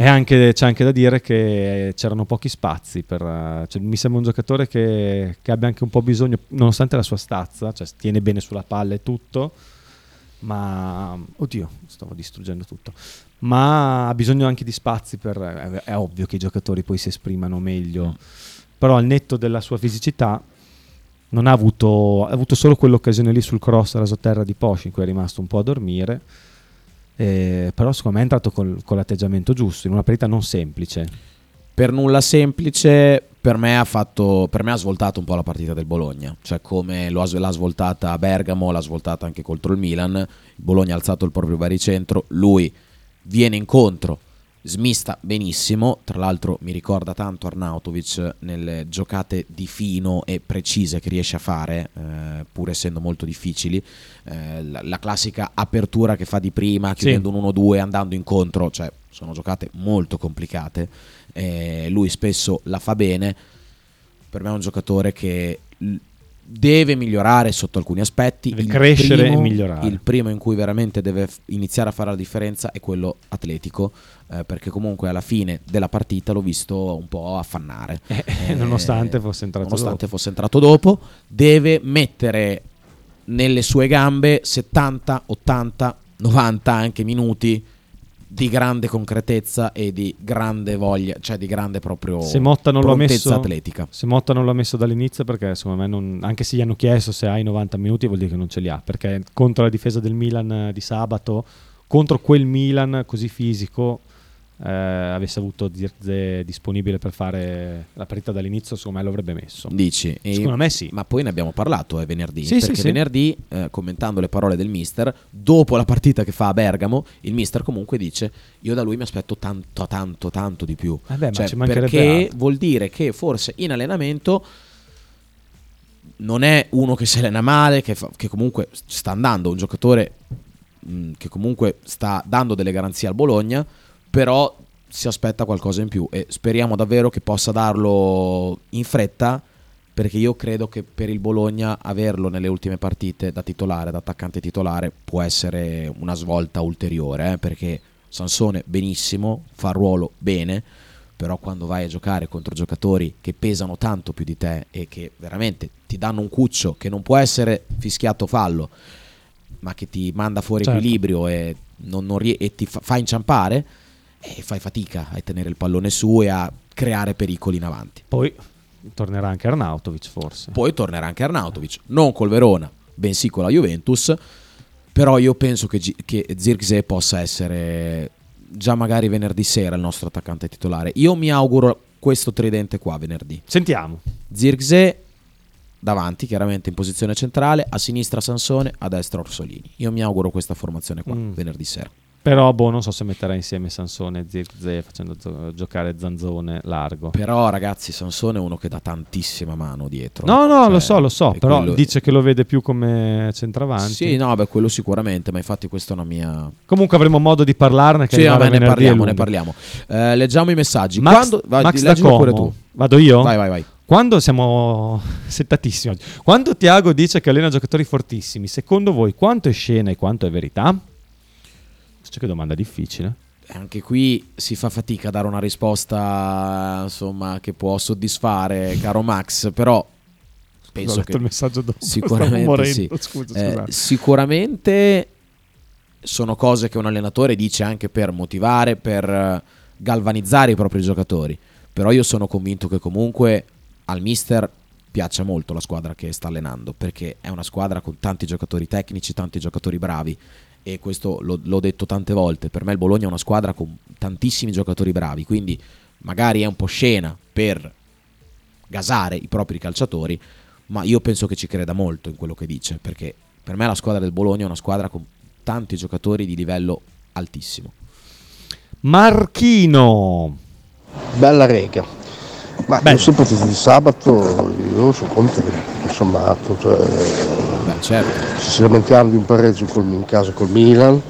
e anche- c'è anche da dire che c'erano pochi spazi. Per, eh, cioè, mi sembra un giocatore che, che abbia anche un po' bisogno, nonostante la sua stazza, cioè tiene bene sulla palla e tutto, ma... Oddio, stavo distruggendo tutto. Ma ha bisogno anche di spazi per... È, è ovvio che i giocatori poi si esprimano meglio, però al netto della sua fisicità non ha avuto, ha avuto solo quell'occasione lì sul cross rasoterra di Posh in cui è rimasto un po' a dormire. Eh, però secondo me è entrato col- con l'atteggiamento giusto in una partita non semplice. Per nulla semplice, per me ha fatto per me ha svoltato un po' la partita del Bologna, cioè come lo ha, l'ha svoltata a Bergamo, l'ha svoltata anche contro il Milan. Il Bologna ha alzato il proprio baricentro, lui viene incontro, smista benissimo, tra l'altro mi ricorda tanto Arnautovic nelle giocate di fino e precise che riesce a fare, eh, pur essendo molto difficili, Eh, la, la classica apertura che fa di prima, Sì. chiudendo un 1-2, andando incontro, cioè sono giocate molto complicate, eh, lui spesso la fa bene, per me è un giocatore che deve migliorare sotto alcuni aspetti. Deve crescere e migliorare. Il primo in cui veramente deve iniziare a fare la differenza è quello atletico, eh, perché comunque alla fine della partita l'ho visto un po' affannare. Eh, nonostante fosse entrato nonostante dopo. fosse entrato dopo, deve mettere nelle sue gambe 70, 80, 90 anche minuti di grande concretezza e di grande voglia, cioè di grande proprio Se Motta non lo ha prontezza messo, atletica. se Motta non l'ha messo dall'inizio, perché secondo me, non- anche se gli hanno chiesto se hai 90 minuti, vuol dire che non ce li ha. Perché contro la difesa del Milan di sabato, contro quel Milan così fisico, eh, avesse avuto Zirze disponibile per fare la partita dall'inizio, secondo me lo avrebbe messo. Dici? Secondo me sì. Ma poi ne abbiamo parlato, è venerdì. Sì, sì, perché sì. venerdì, eh, commentando le parole del mister, dopo la partita che fa a Bergamo, il mister comunque dice: Io da lui mi aspetto tanto, tanto, tanto di più. Eh beh, ma Cioè, perché altro. vuol dire che forse in allenamento non è uno che si allena male, che, fa- che comunque sta andando, un giocatore mh, che comunque sta dando delle garanzie al Bologna, però si aspetta qualcosa in più e speriamo davvero che possa darlo in fretta perché io credo che per il Bologna averlo nelle ultime partite da titolare, da attaccante titolare, può essere una svolta ulteriore, eh, perché Sansone benissimo, fa il ruolo bene, però quando vai a giocare contro giocatori che pesano tanto più di te e che veramente ti danno un cuccio che non può essere fischiato fallo, ma che ti manda fuori Certo. equilibrio e, non- non rie- e ti fa, fa inciampare, e fai fatica a tenere il pallone su e a creare pericoli in avanti. Poi tornerà anche Arnautovic, forse. Poi tornerà anche Arnautovic, non col Verona, bensì con la Juventus, però io penso che, Gi- che Zirkzee possa essere già magari venerdì sera il nostro attaccante titolare. Io mi auguro questo tridente qua venerdì. Sentiamo. Zirkzee davanti, chiaramente in posizione centrale, a sinistra Sansone, a destra Orsolini. Io mi auguro questa formazione qua Mm. venerdì sera. Però, boh, non so se metterà insieme Sansone e Zirkzee facendo gio- giocare Zanzone largo. Però ragazzi, Sansone è uno che dà tantissima mano dietro. No, no, Cioè, lo so, lo so, però quello- dice che lo vede più come centravanti. Sì, no, beh, quello sicuramente, ma infatti questa è una mia Comunque avremo modo di parlarne. Che Sì, vabbè, ne parliamo, ne parliamo. Eh, leggiamo i messaggi. Max, Quando... vai, Max da pure tu. Vado io? Vai, vai, vai. Quando siamo settatissimi oggi. Quando Tiago dice che allena giocatori fortissimi, secondo voi quanto è scena e quanto è verità? C'è che domanda difficile. Anche qui si fa fatica a dare una risposta insomma, che può soddisfare, caro Max, però penso Ho letto che il messaggio dopo, sicuramente, morendo, sì. scusa, Eh, sicuramente sono cose che un allenatore dice anche per motivare, per eh, galvanizzare i propri giocatori. Però io sono convinto che comunque al mister piaccia molto la squadra che sta allenando, perché è una squadra con tanti giocatori tecnici, tanti giocatori bravi. E questo l'ho, l'ho detto tante volte. Per me il Bologna è una squadra con tantissimi giocatori bravi. Quindi magari è un po' scena per gasare i propri calciatori, ma io penso che ci creda molto in quello che dice, perché per me la squadra del Bologna è una squadra con tanti giocatori di livello altissimo. Marchino. Bella rega. Ma io sempre di sabato io sono contento, tutto sommato. Cioè, certo. Ci si lamentiamo di un pareggio col- in casa col Milan,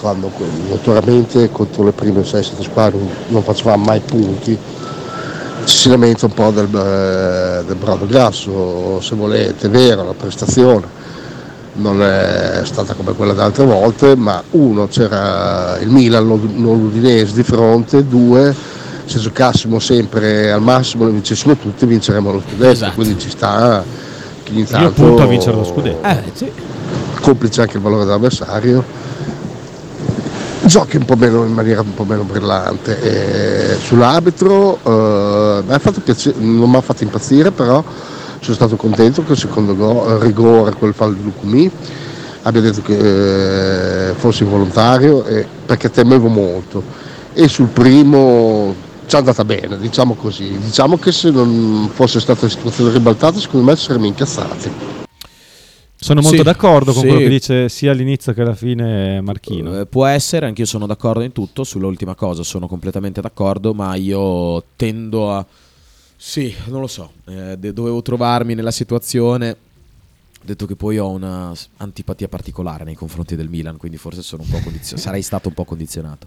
quando notoriamente contro le prime 6-7 squadre non- non facevamo mai punti. Ci si lamenta un po' del, eh, del bravo grasso, se volete, è vero, la prestazione non è stata come quella di altre volte, ma uno c'era il Milan, non l'Udinese di fronte, due se giocassimo sempre al massimo e vincessimo tutti vinceremo lo scudetto, quindi ci sta che ogni Io tanto punto a vincere lo scudetto. Eh, complice anche il valore dell'avversario. Giochi un po' meno in maniera un po' meno brillante. E sull'arbitro eh, piacere, non mi ha fatto impazzire però sono stato contento che il secondo go- rigore quel fallo di Lucumi abbia detto che eh, fosse involontario e- perché temevo molto. E sul primo ci è andata bene diciamo così diciamo che se non fosse stata la situazione ribaltata secondo me ci saremmo incazzati Sono molto Sì, d'accordo con sì. quello che dice sia all'inizio che alla fine Marchino. Eh, può essere, anch'io sono d'accordo in tutto, sull'ultima cosa sono completamente d'accordo, ma io tendo a... Sì, non lo so, eh, dovevo trovarmi nella situazione, detto che poi ho una antipatia particolare nei confronti del Milan, quindi forse sono un po' condizionato, sarei stato un po' condizionato.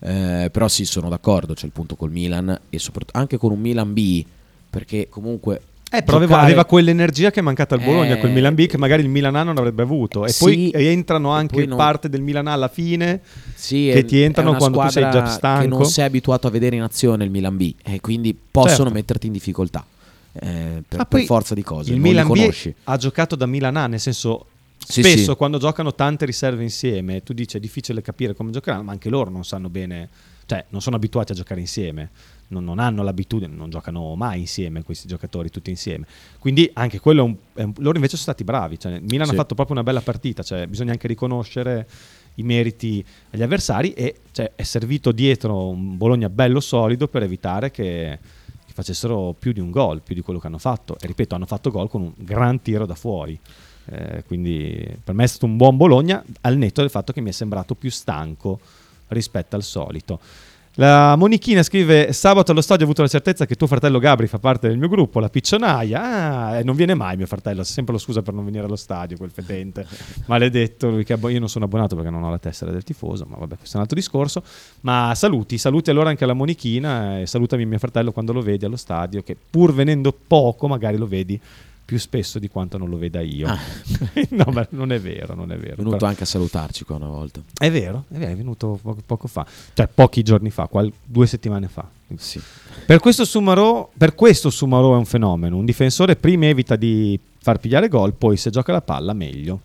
Eh, però sì, sono d'accordo, c'è il punto col Milan e soprattutto anche con un Milan B, perché comunque... Eh, però aveva, giocare- aveva quell'energia che è mancata al Bologna, Eh, quel Milan B che magari il Milan A non avrebbe avuto. E Sì, poi entrano anche poi non- parte del Milan A alla fine Sì, che è- ti entrano quando tu sei già stanco. Che non sei abituato a vedere in azione il Milan B e quindi possono Certo. metterti in difficoltà eh, per, Ah, per forza di cose. Il non Milan li B conosci. ha giocato da Milan A, nel senso Sì, spesso sì. quando giocano tante riserve insieme, tu dici è difficile capire come giocheranno, ma anche loro non sanno bene, cioè non sono abituati a giocare insieme, non, non hanno l'abitudine, non giocano mai insieme questi giocatori tutti insieme. Quindi anche quello è un, è un- loro invece sono stati bravi, cioè, il Milan Sì. ha fatto proprio una bella partita, cioè, bisogna anche riconoscere i meriti agli avversari e cioè, è servito dietro un Bologna bello solido per evitare che facessero più di un gol, più di quello che hanno fatto. E ripeto, hanno fatto gol con un gran tiro da fuori. Eh, quindi per me è stato un buon Bologna, al netto del fatto che mi è sembrato più stanco rispetto al solito. La Monichina scrive: Sabato allo stadio ho avuto la certezza che tuo fratello Gabri fa parte del mio gruppo, la piccionaia. Ah, e non viene mai mio fratello, ha sempre lo scusa per non venire allo stadio, quel fedente. Maledetto, lui che abbo- io non sono abbonato perché non ho la tessera del tifoso, ma vabbè, questo è un altro discorso. Ma saluti, saluti allora anche alla Monichina e salutami mio fratello quando lo vedi allo stadio, che pur venendo poco, magari lo vedi più spesso di quanto non lo veda io. Ah. no, ma non è vero, non è vero. È venuto Però- anche a salutarci qua una volta. è vero, è vero, è venuto poco, poco fa, cioè pochi giorni fa, qual- due settimane fa. Sì. Per questo Sumarò, per questo Sumarò è un fenomeno. Un difensore prima evita di far pigliare gol, poi se gioca la palla meglio.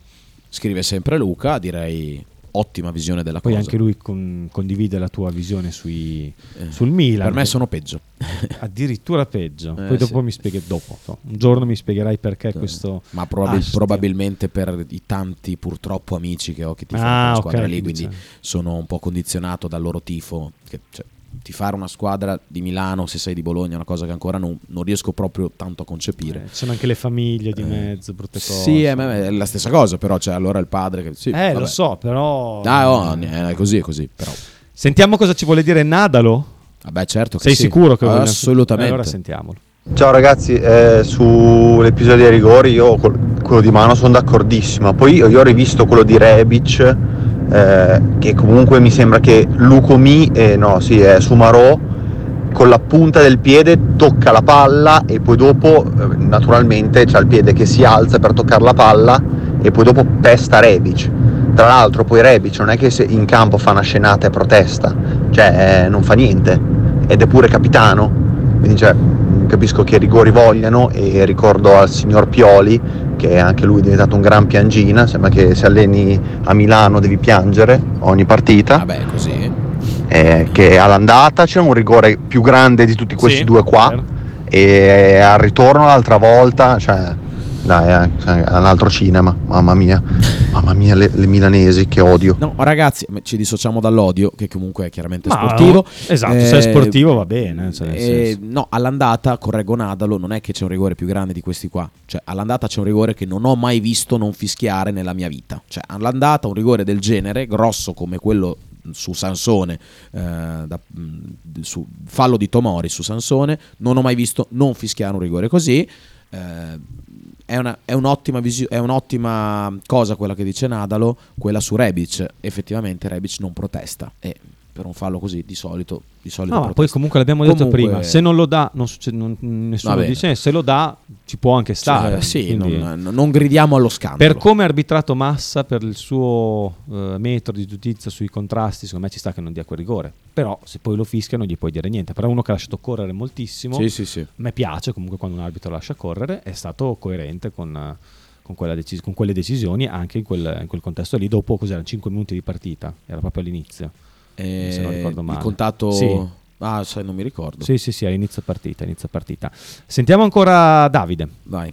Scrive sempre Luca, direi ottima visione della Poi cosa. anche lui con- condivide la tua visione sui- Eh, sul Milan. Per me sono peggio. addirittura peggio. Eh, poi dopo sì. mi spieghi dopo, so, un giorno mi spiegherai perché questo Ma probabil- probabilmente per i tanti purtroppo amici che ho che tifano Ah, quella ok, squadra lì, quindi c'è. sono un po' condizionato dal loro tifo. Che, cioè, tifare una squadra di Milano se sei di Bologna è una cosa che ancora non, non riesco proprio tanto a concepire. Eh, ci sono anche le famiglie di mezzo, brutte cose. Sì, è, è la stessa cosa, però c'è allora il padre che... Sì, Eh, lo vabbè. so, però Ah, oh, è così, è così, però... Sentiamo cosa ci vuole dire Nadalo. Vabbè, certo che Sei sì. sicuro che voglio- Assolutamente. Allora sentiamolo. Ciao ragazzi, eh, sull'episodio dei rigori io quello di mano sono d'accordissimo, poi io, io ho rivisto quello di Rebic, eh, che comunque mi sembra che Lucomi, eh, no sì, è Sumarò, con la punta del piede tocca la palla e poi dopo eh, naturalmente c'ha il piede che si alza per toccare la palla e poi dopo pesta Rebic. Tra l'altro poi Rebic non è che in campo fa una scenata e protesta, cioè eh, non fa niente ed è pure capitano, quindi cioè, capisco che rigori vogliano e ricordo al signor Pioli che anche lui è diventato un gran piangina, sembra che se alleni a Milano devi piangere ogni partita. Vabbè, così. Eh, che all'andata c'è un rigore più grande di tutti questi Sì, due qua vero. e al ritorno l'altra volta, cioè, dai, eh, cioè, è un altro cinema, mamma mia, mamma mia, le, le milanesi che odio. No, ragazzi, ci dissociamo dall'odio, che comunque è chiaramente Ma- sportivo. esatto, se è sportivo va bene, cioè, eh, senso. no, all'andata, correggo Nadalo, non è che c'è un rigore più grande di questi qua. Cioè, all'andata c'è un rigore che non ho mai visto non fischiare nella mia vita. Cioè, all'andata un rigore del genere, grosso come quello su Sansone, eh, da- su fallo di Tomori su Sansone, non ho mai visto non fischiare un rigore così. Eh, è, una- è un'ottima visio- è un'ottima cosa quella che dice Nadalo, quella su Rebic. Effettivamente Rebic non protesta e per un fallo così di solito, di solito No, poi comunque l'abbiamo detto Comunque- prima, se non lo dà, non succede- non- nessuno Va bene. dice, se lo dà ci può anche stare. Cioè, sì, quindi- non, non gridiamo allo scandalo. Per come ha arbitrato Massa, per il suo eh, metodo di giudizio sui contrasti, secondo me ci sta che non dia quel rigore. Però se poi lo fischia non gli puoi dire niente. Però è uno che ha lasciato correre moltissimo. Sì, sì, sì. A me piace comunque quando un arbitro lascia correre, è stato coerente con, eh, con, decis- con quelle decisioni anche in quel, in quel contesto lì. Dopo cos'erano 5 minuti di partita, era proprio all'inizio. Eh, se non ricordo il male. contatto- Sì. Ah, sai, non mi ricordo. Sì, sì, sì, all'inizio partita, inizio partita. Sentiamo ancora Davide. Vai.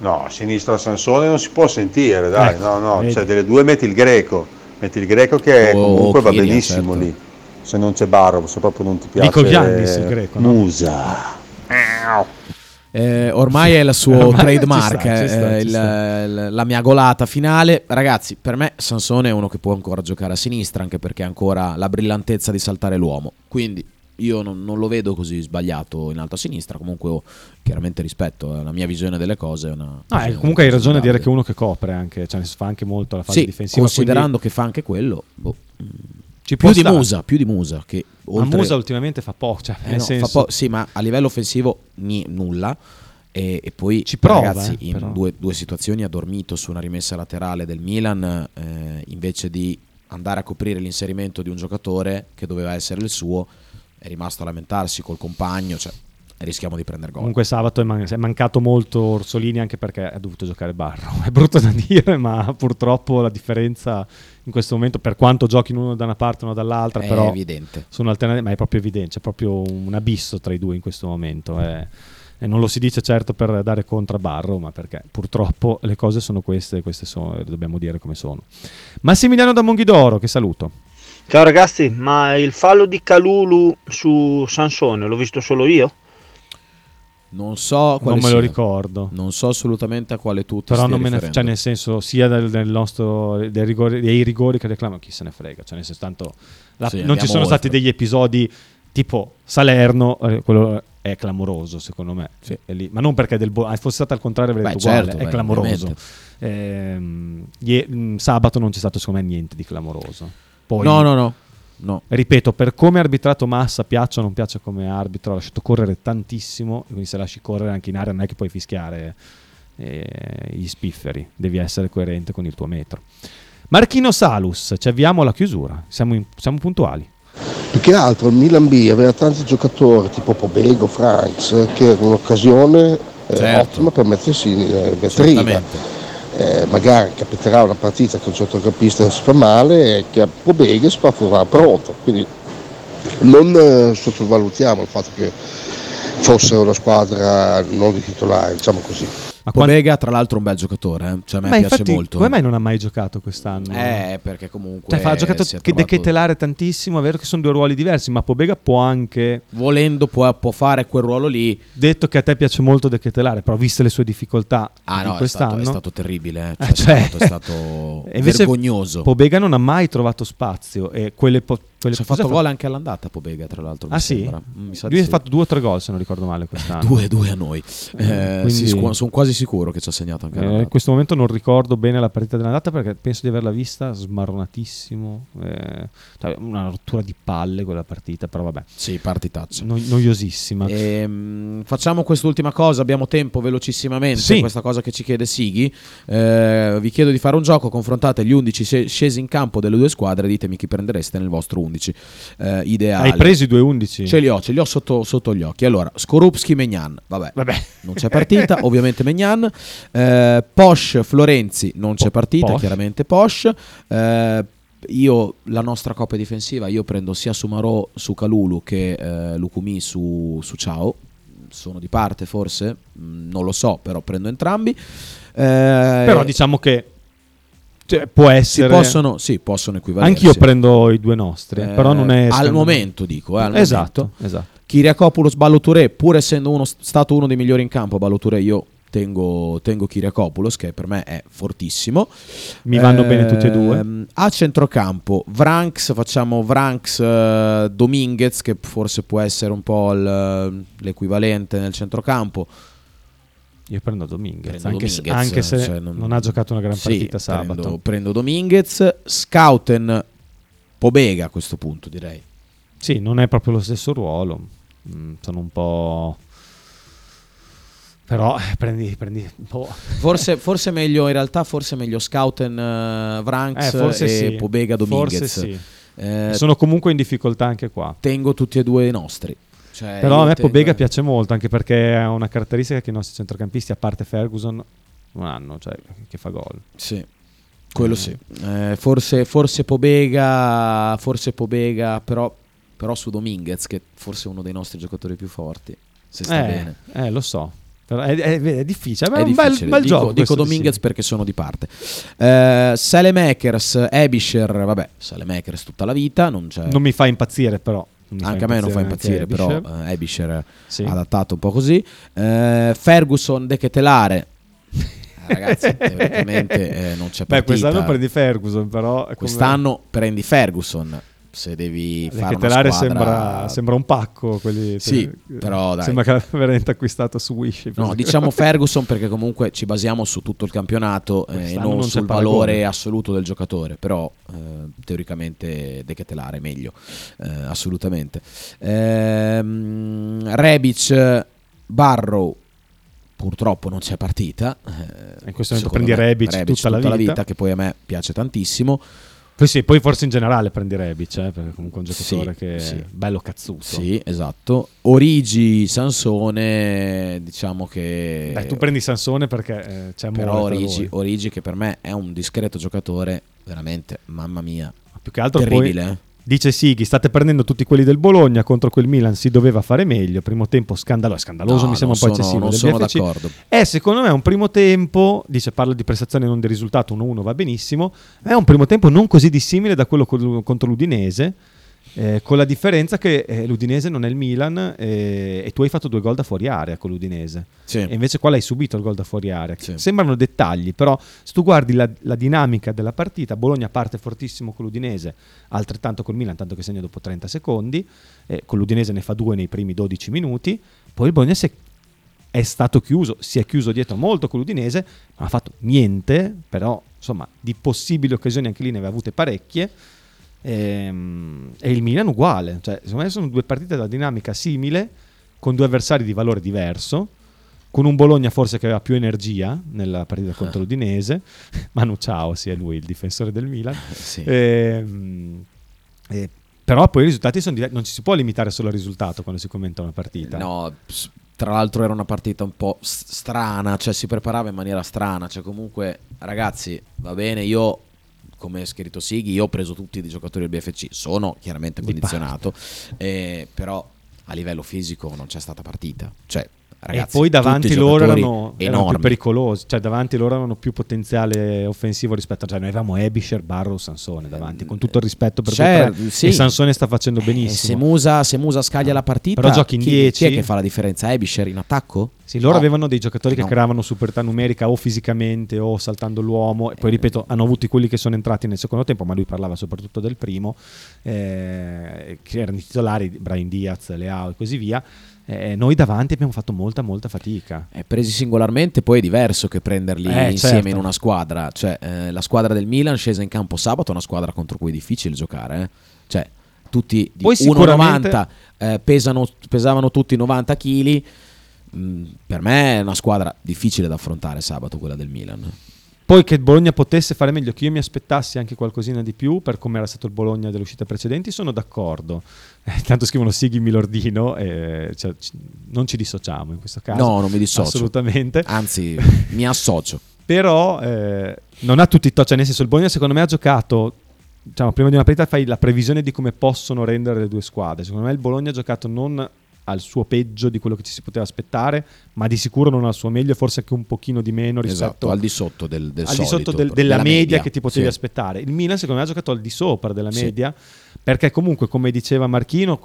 No, a sinistra Sansone non si può sentire, dai, Ecco, no, no, vedi. cioè delle due metti il greco, metti il greco che Oh, comunque va benissimo certo. lì, se non c'è Barro, se proprio non ti piace Nico Giannis, il greco, no? Musa. Eh, ormai è il suo Ormai trademark, ci sta, ci eh, ci il- sta. il- la mia golata finale. Ragazzi, per me Sansone è uno che può ancora giocare a sinistra, anche perché ha ancora la brillantezza di saltare l'uomo. Quindi io non, non lo vedo così sbagliato in alto a sinistra. Comunque, ho chiaramente rispetto, è la mia visione delle cose. È una Ah, visione comunque hai ragione a dire che è uno che copre anche, cioè fa anche molto la fase Sì, difensiva. considerando quindi che fa anche quello, boh, ci più di stare. Musa, più di Musa. Che Ma oltre- Musa ultimamente fa poco, cioè, Eh no, fa senso, po- sì, ma a livello offensivo ni- nulla. E, e poi Ci prova, ragazzi, eh, in due, due situazioni ha dormito su una rimessa laterale del Milan eh, invece di andare a coprire l'inserimento di un giocatore che doveva essere il suo, è rimasto a lamentarsi col compagno. Cioè, rischiamo di prendere gol. Comunque sabato è, man- è mancato molto Orsolini anche perché ha dovuto giocare Barro. È brutto da dire, ma purtroppo la differenza in questo momento, per quanto giochino uno da una parte e uno dall'altra, È però evidente. sono alternativi, ma è proprio evidente, c'è proprio un abisso tra i due in questo momento. eh. E non lo si dice certo per dare contro a Barro, ma perché purtroppo le cose sono queste e queste sono, dobbiamo dire come sono. Massimiliano da Monghidoro, che saluto. Ciao ragazzi, ma il fallo di Calulu su Sansone l'ho visto solo io? Non so quale Non me lo sia. ricordo. Non so assolutamente a quale tu ti Però non me ne cioè nel senso sia del, del nostro dei rigori, dei rigori che reclama chi se ne frega, cioè nel senso tanto la- Sì, non ci sono oltre. stati degli episodi tipo Salerno, eh, quello è clamoroso secondo me. È lì. Ma non perché del bo- ah, fosse stato al contrario avrei detto uguale, certo, è beh, clamoroso. Ehm, ie- mh, sabato non c'è stato secondo me niente di clamoroso. Poi, No, no, no. No. Ripeto, per come ha arbitrato Massa, piaccia o non piaccia come arbitro, ha lasciato correre tantissimo, quindi se lasci correre anche in area non è che puoi fischiare eh, gli spifferi, devi essere coerente con il tuo metro. Marchino Salus, ci avviamo alla chiusura, siamo, in- siamo puntuali. Più che altro il Milan B aveva tanti giocatori tipo Pobego, Franks, che era un'occasione eh, Certo. ottima per mettersi in eh, vetrina. Eh, magari capiterà una partita che un centrocampista fa male e che si fa trovare pronto. Quindi non eh, sottovalutiamo il fatto che fosse una squadra non di titolare, diciamo così. Ma Pobega, tra l'altro, è un bel giocatore. eh. Cioè, a me Ma piace infatti, molto. come mai non ha mai giocato quest'anno? Eh, perché comunque. Cioè, fa- ha giocato è che trovato- De Ketelare tantissimo, è vero che sono due ruoli diversi, ma Pobega può anche... Volendo può, può fare quel ruolo lì. Detto che a te piace molto De Ketelare, però viste le sue difficoltà Ah, di no, è quest'anno... stato, è stato terribile. eh. Cioè, cioè- è stato, è stato vergognoso. Pobega non ha mai trovato spazio e quelle... po- quelle è cos'è fatto fa- gol anche all'andata Pobega, tra l'altro. Ah sì? Mm, Lui ha sì. fatto due o tre gol se non ricordo male quest'anno. Due, due a noi. Eh, quindi- sì, scu- sono quasi sicuro che ci ha segnato anche Eh, all'andata. in questo momento non ricordo bene la partita dell'andata perché penso di averla vista smarronatissimo. eh, cioè, una rottura di palle quella partita, però vabbè. Sì, partitaccia. No- noiosissima. Ehm, facciamo quest'ultima cosa, abbiamo tempo velocissimamente, Sì. questa cosa che ci chiede Sighi. Eh, vi chiedo di fare un gioco, confrontate gli 11 sce- scesi in campo delle due squadre, ditemi chi prendereste nel vostro 11 eh, ideale. Hai preso i due 11? Ce li ho, ce li ho sotto, sotto gli occhi. Allora, Skorupski Megnan, vabbè, non c'è partita, ovviamente Megnan. Eh, Posh Florenzi, non c'è partita, Posh. chiaramente Posh. Eh, io la nostra coppia difensiva, io prendo sia Sumarò su Calulu che eh, Lukumi su, su Ciao. Sono di parte forse? Mm, non lo so, però prendo entrambi. Eh, Però diciamo che cioè, può si essere... possono, sì, possono equivalere. Anch'io prendo i due nostri, eh, però non è... al momento dico, eh, al esatto, momento. esatto. Kiriakopoulos Ballotouré, pur essendo uno, stato uno dei migliori in campo, Ballotouré io tengo, tengo Kiriakopoulos che per me è fortissimo. Mi vanno bene tutti e due. Ehm, A centrocampo, Vranks, facciamo Vranks eh, Dominguez che forse può essere un po' l'equivalente nel centrocampo. Io prendo Dominguez, Prendo anche, se, Dominguez, anche se cioè, non, ha giocato una gran Sì, partita sabato. Prendo, prendo Dominguez, Scouten, Pobega a questo punto direi. Sì, non è proprio lo stesso ruolo. Mm, sono un po'... Però eh, prendi... prendi boh. Forse, forse meglio, in realtà, forse meglio Scouten, eh, Vranks Eh, forse e sì. Pobega Dominguez. Forse sì. Eh, Sono comunque in difficoltà anche qua. tengo tutti e due i nostri. Cioè, Però a me Pobega piace molto, anche perché ha una caratteristica che i nostri centrocampisti, a parte Ferguson, non hanno, cioè che fa gol. Sì, quello Eh. sì. Eh, forse, forse Pobega, forse Pobega, però, però su Dominguez, che forse è uno dei nostri giocatori più forti. Se sta eh, bene. eh, lo so. È, è- è difficile, è, È un bel, difficile. bel dico, gioco. dico Dominguez sì. perché sono di parte. Eh, Salemakers, Ebisher, vabbè, Salemakers tutta la vita, non c'è... Non mi fa impazzire, però. Anche a me non fa impazzire, però eh, Ebisher Sì. adattato un po' così. Eh, Ferguson, De Ketelare. Eh, Ragazzi, teoricamente eh, non c'è Beh, partita. quest'anno prendi Ferguson, però. come- Quest'anno prendi Ferguson. Se devi Le fare squadra... sembra, sembra un pacco. Quelli, Sì, però dai. Sembra che l'abbia veramente acquistato su Wish. No, diciamo Ferguson perché comunque ci basiamo su tutto il campionato eh, e non non sul paragone. valore assoluto del giocatore, però eh, teoricamente De Ketelare è meglio, eh, assolutamente. Ehm, Rebic, Barrow, purtroppo non c'è partita. eh, In questo momento prendi me Rebic tutta la vita. che poi a me piace tantissimo. Poi sì, poi forse in generale prendi Rebic, eh, perché comunque è un giocatore Sì, che sì. è bello cazzuto. Sì, esatto. Origi, Sansone, diciamo che... Dai, tu prendi Sansone perché eh, c'è Però Origi, voi. Origi che per me è un discreto giocatore, veramente, mamma mia. Più che altro terribile. poi eh. Dice Sighi, state prendendo tutti quelli del Bologna contro quel Milan, si doveva fare meglio, primo tempo scandaloso, scandaloso No, mi sembra un po' eccessivo non sono BFC. d'accordo. È secondo me un primo tempo, dice parla di prestazione non di risultato, 1-1 va benissimo, è un primo tempo non così dissimile da quello contro l'Udinese, eh, con la differenza che eh, l'Udinese non è il Milan eh, e tu hai fatto due gol da fuori area con l'Udinese. Sì. E invece qua l'hai subito il gol da fuori area. Sembrano dettagli, però se tu guardi la, la dinamica della partita, Bologna parte fortissimo con l'Udinese, altrettanto col Milan, tanto che segna dopo 30 secondi, eh, con l'Udinese ne fa due nei primi 12 minuti, poi il Bologna si è, è stato chiuso, si è chiuso dietro molto con l'Udinese, non ha fatto niente, però insomma di possibili occasioni anche lì ne aveva avute parecchie. Ehm, E, il Milan uguale, cioè, secondo me sono due partite da dinamica simile, con due avversari di valore diverso, con un Bologna forse che aveva più energia nella partita contro l'Udinese, Manu Ciao, sì, è lui il difensore del Milan. Sì. Ehm, eh, però poi i risultati sono diversi, non ci si può limitare solo al risultato quando si commenta una partita. No, tra l'altro era una partita un po' strana, cioè si preparava in maniera strana, cioè comunque ragazzi, va bene, io come ha scritto Sighi, io ho preso tutti i giocatori del BFC, sono chiaramente Di condizionato, eh, però a livello fisico non c'è stata partita, cioè ragazzi, e poi davanti loro erano, erano più pericolosi, cioè davanti loro avevano più potenziale offensivo rispetto a cioè noi avevamo Ebisher, Barrow, Sansone davanti, con tutto il rispetto per Certo, e tre, sì. e Sansone sta facendo E benissimo. se Musa, se Musa scaglia la partita, Però giochi in chi, 10. chi è che fa la differenza? Ebisher in attacco? Sì, loro No. avevano dei giocatori che No. creavano superiorità numerica o fisicamente o saltando l'uomo. E poi, ripeto, hanno avuto quelli che sono entrati nel secondo tempo, ma lui parlava soprattutto del primo, eh, che erano i titolari, Brian Diaz, Leao e così via. Eh, noi davanti abbiamo fatto molta, molta fatica. Eh, presi singolarmente poi è diverso che prenderli Eh, insieme certo. in una squadra. Cioè, eh, la squadra del Milan scesa in campo sabato è una squadra contro cui è difficile giocare. eh. Cioè, tutti di Poi 1,90 sicuramente- eh, pesano, pesavano tutti 90 kg. per me è una squadra difficile da affrontare sabato, quella del Milan. Poi che il Bologna potesse fare meglio, che io mi aspettassi anche qualcosina di più per come era stato il Bologna delle uscite precedenti, sono d'accordo. Eh, tanto scrivono Sighi Milordino, eh, cioè, ci- non ci dissociamo in questo caso. No, non mi dissocio. Assolutamente. Anzi, mi associo. Però eh, non ha tutti i to- cioè nel senso il Bologna secondo me ha giocato, diciamo, prima di una partita fai la previsione di come possono rendere le due squadre. Secondo me il Bologna ha giocato non al suo peggio di quello che ci si poteva aspettare, ma di sicuro non al suo meglio, forse anche un pochino di meno rispetto Esatto, al di sotto del, del al di solito, sotto del- della, della media, media, che ti potevi sì. aspettare. Il Milan secondo me ha giocato al di sopra della Sì. Perché comunque come diceva Marchino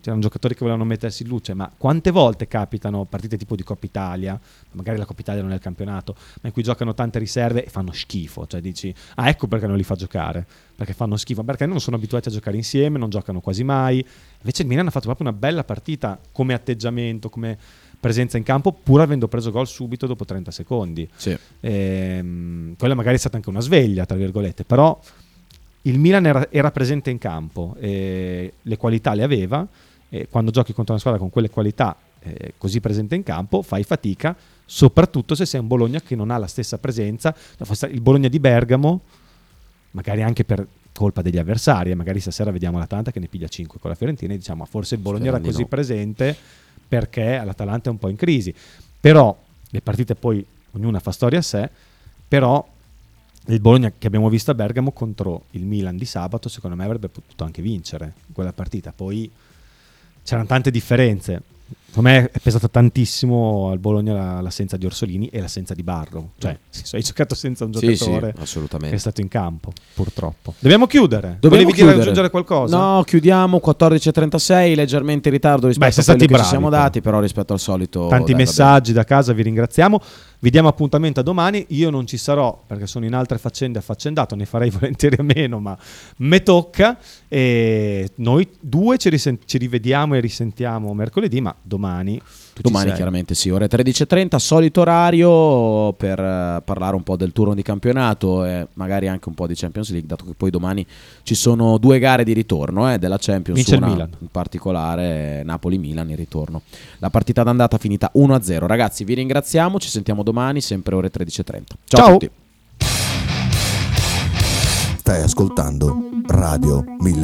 c'erano giocatori che volevano mettersi in luce, ma quante volte capitano partite tipo di Coppa Italia, magari la Coppa Italia non è il campionato, ma in cui giocano tante riserve e fanno schifo, cioè dici "Ah, ecco perché non li fa giocare". Perché fanno schifo, perché non sono abituati a giocare insieme, non giocano quasi mai. Invece il Milan ha fatto proprio una bella partita come atteggiamento, come presenza in campo, pur avendo preso gol subito dopo 30 secondi. Sì. Ehm, quella magari è stata anche una sveglia, tra virgolette, però il Milan era, era presente in campo, e le qualità le aveva, e quando giochi contro una squadra con quelle qualità eh, così presente in campo fai fatica, soprattutto se sei un Bologna che non ha la stessa presenza. Il Bologna di Bergamo, magari anche per colpa degli avversari, e magari stasera vediamo l'Atalanta che ne piglia 5 con la Fiorentina e diciamo "Ah, forse il Bologna era Speriamo di così no. presente perché l'Atalanta è un po' in crisi. Però le partite poi ognuna fa storia a sé, però il Bologna che abbiamo visto a Bergamo contro il Milan di sabato, secondo me avrebbe potuto anche vincere quella partita. Poi c'erano tante differenze. Secondo me è pesata tantissimo al Bologna la- l'assenza di Orsolini e l'assenza di Barro. Cioè, senso, hai giocato senza un Sì, sì, giocatore assolutamente. che è stato in campo, purtroppo. Dobbiamo chiudere. Dobbiamo Volevi dire chiudere. aggiungere qualcosa? No, chiudiamo 14.36, leggermente in ritardo rispetto Beh, a quello che ci bravi, siamo però. dati, però rispetto al solito... Tanti dai, messaggi da casa, vi ringraziamo. Vi diamo appuntamento a domani. Io non ci sarò perché sono in altre faccende affaccendato, ne farei volentieri a meno, ma me tocca. E noi due ci, risen- ci rivediamo e risentiamo mercoledì, ma domani. Domani sei. chiaramente sì, ore 13.30, solito orario per eh, parlare un po' del turno di campionato e magari anche un po' di Champions League, dato che poi domani ci sono due gare di ritorno eh, della Champions, Vince il una Milan. in particolare Napoli-Milan in ritorno. La partita d'andata finita 1-0. Ragazzi vi ringraziamo, ci sentiamo domani sempre ore 13.30. Ciao, Ciao. a tutti. Stai ascoltando Radio 1909.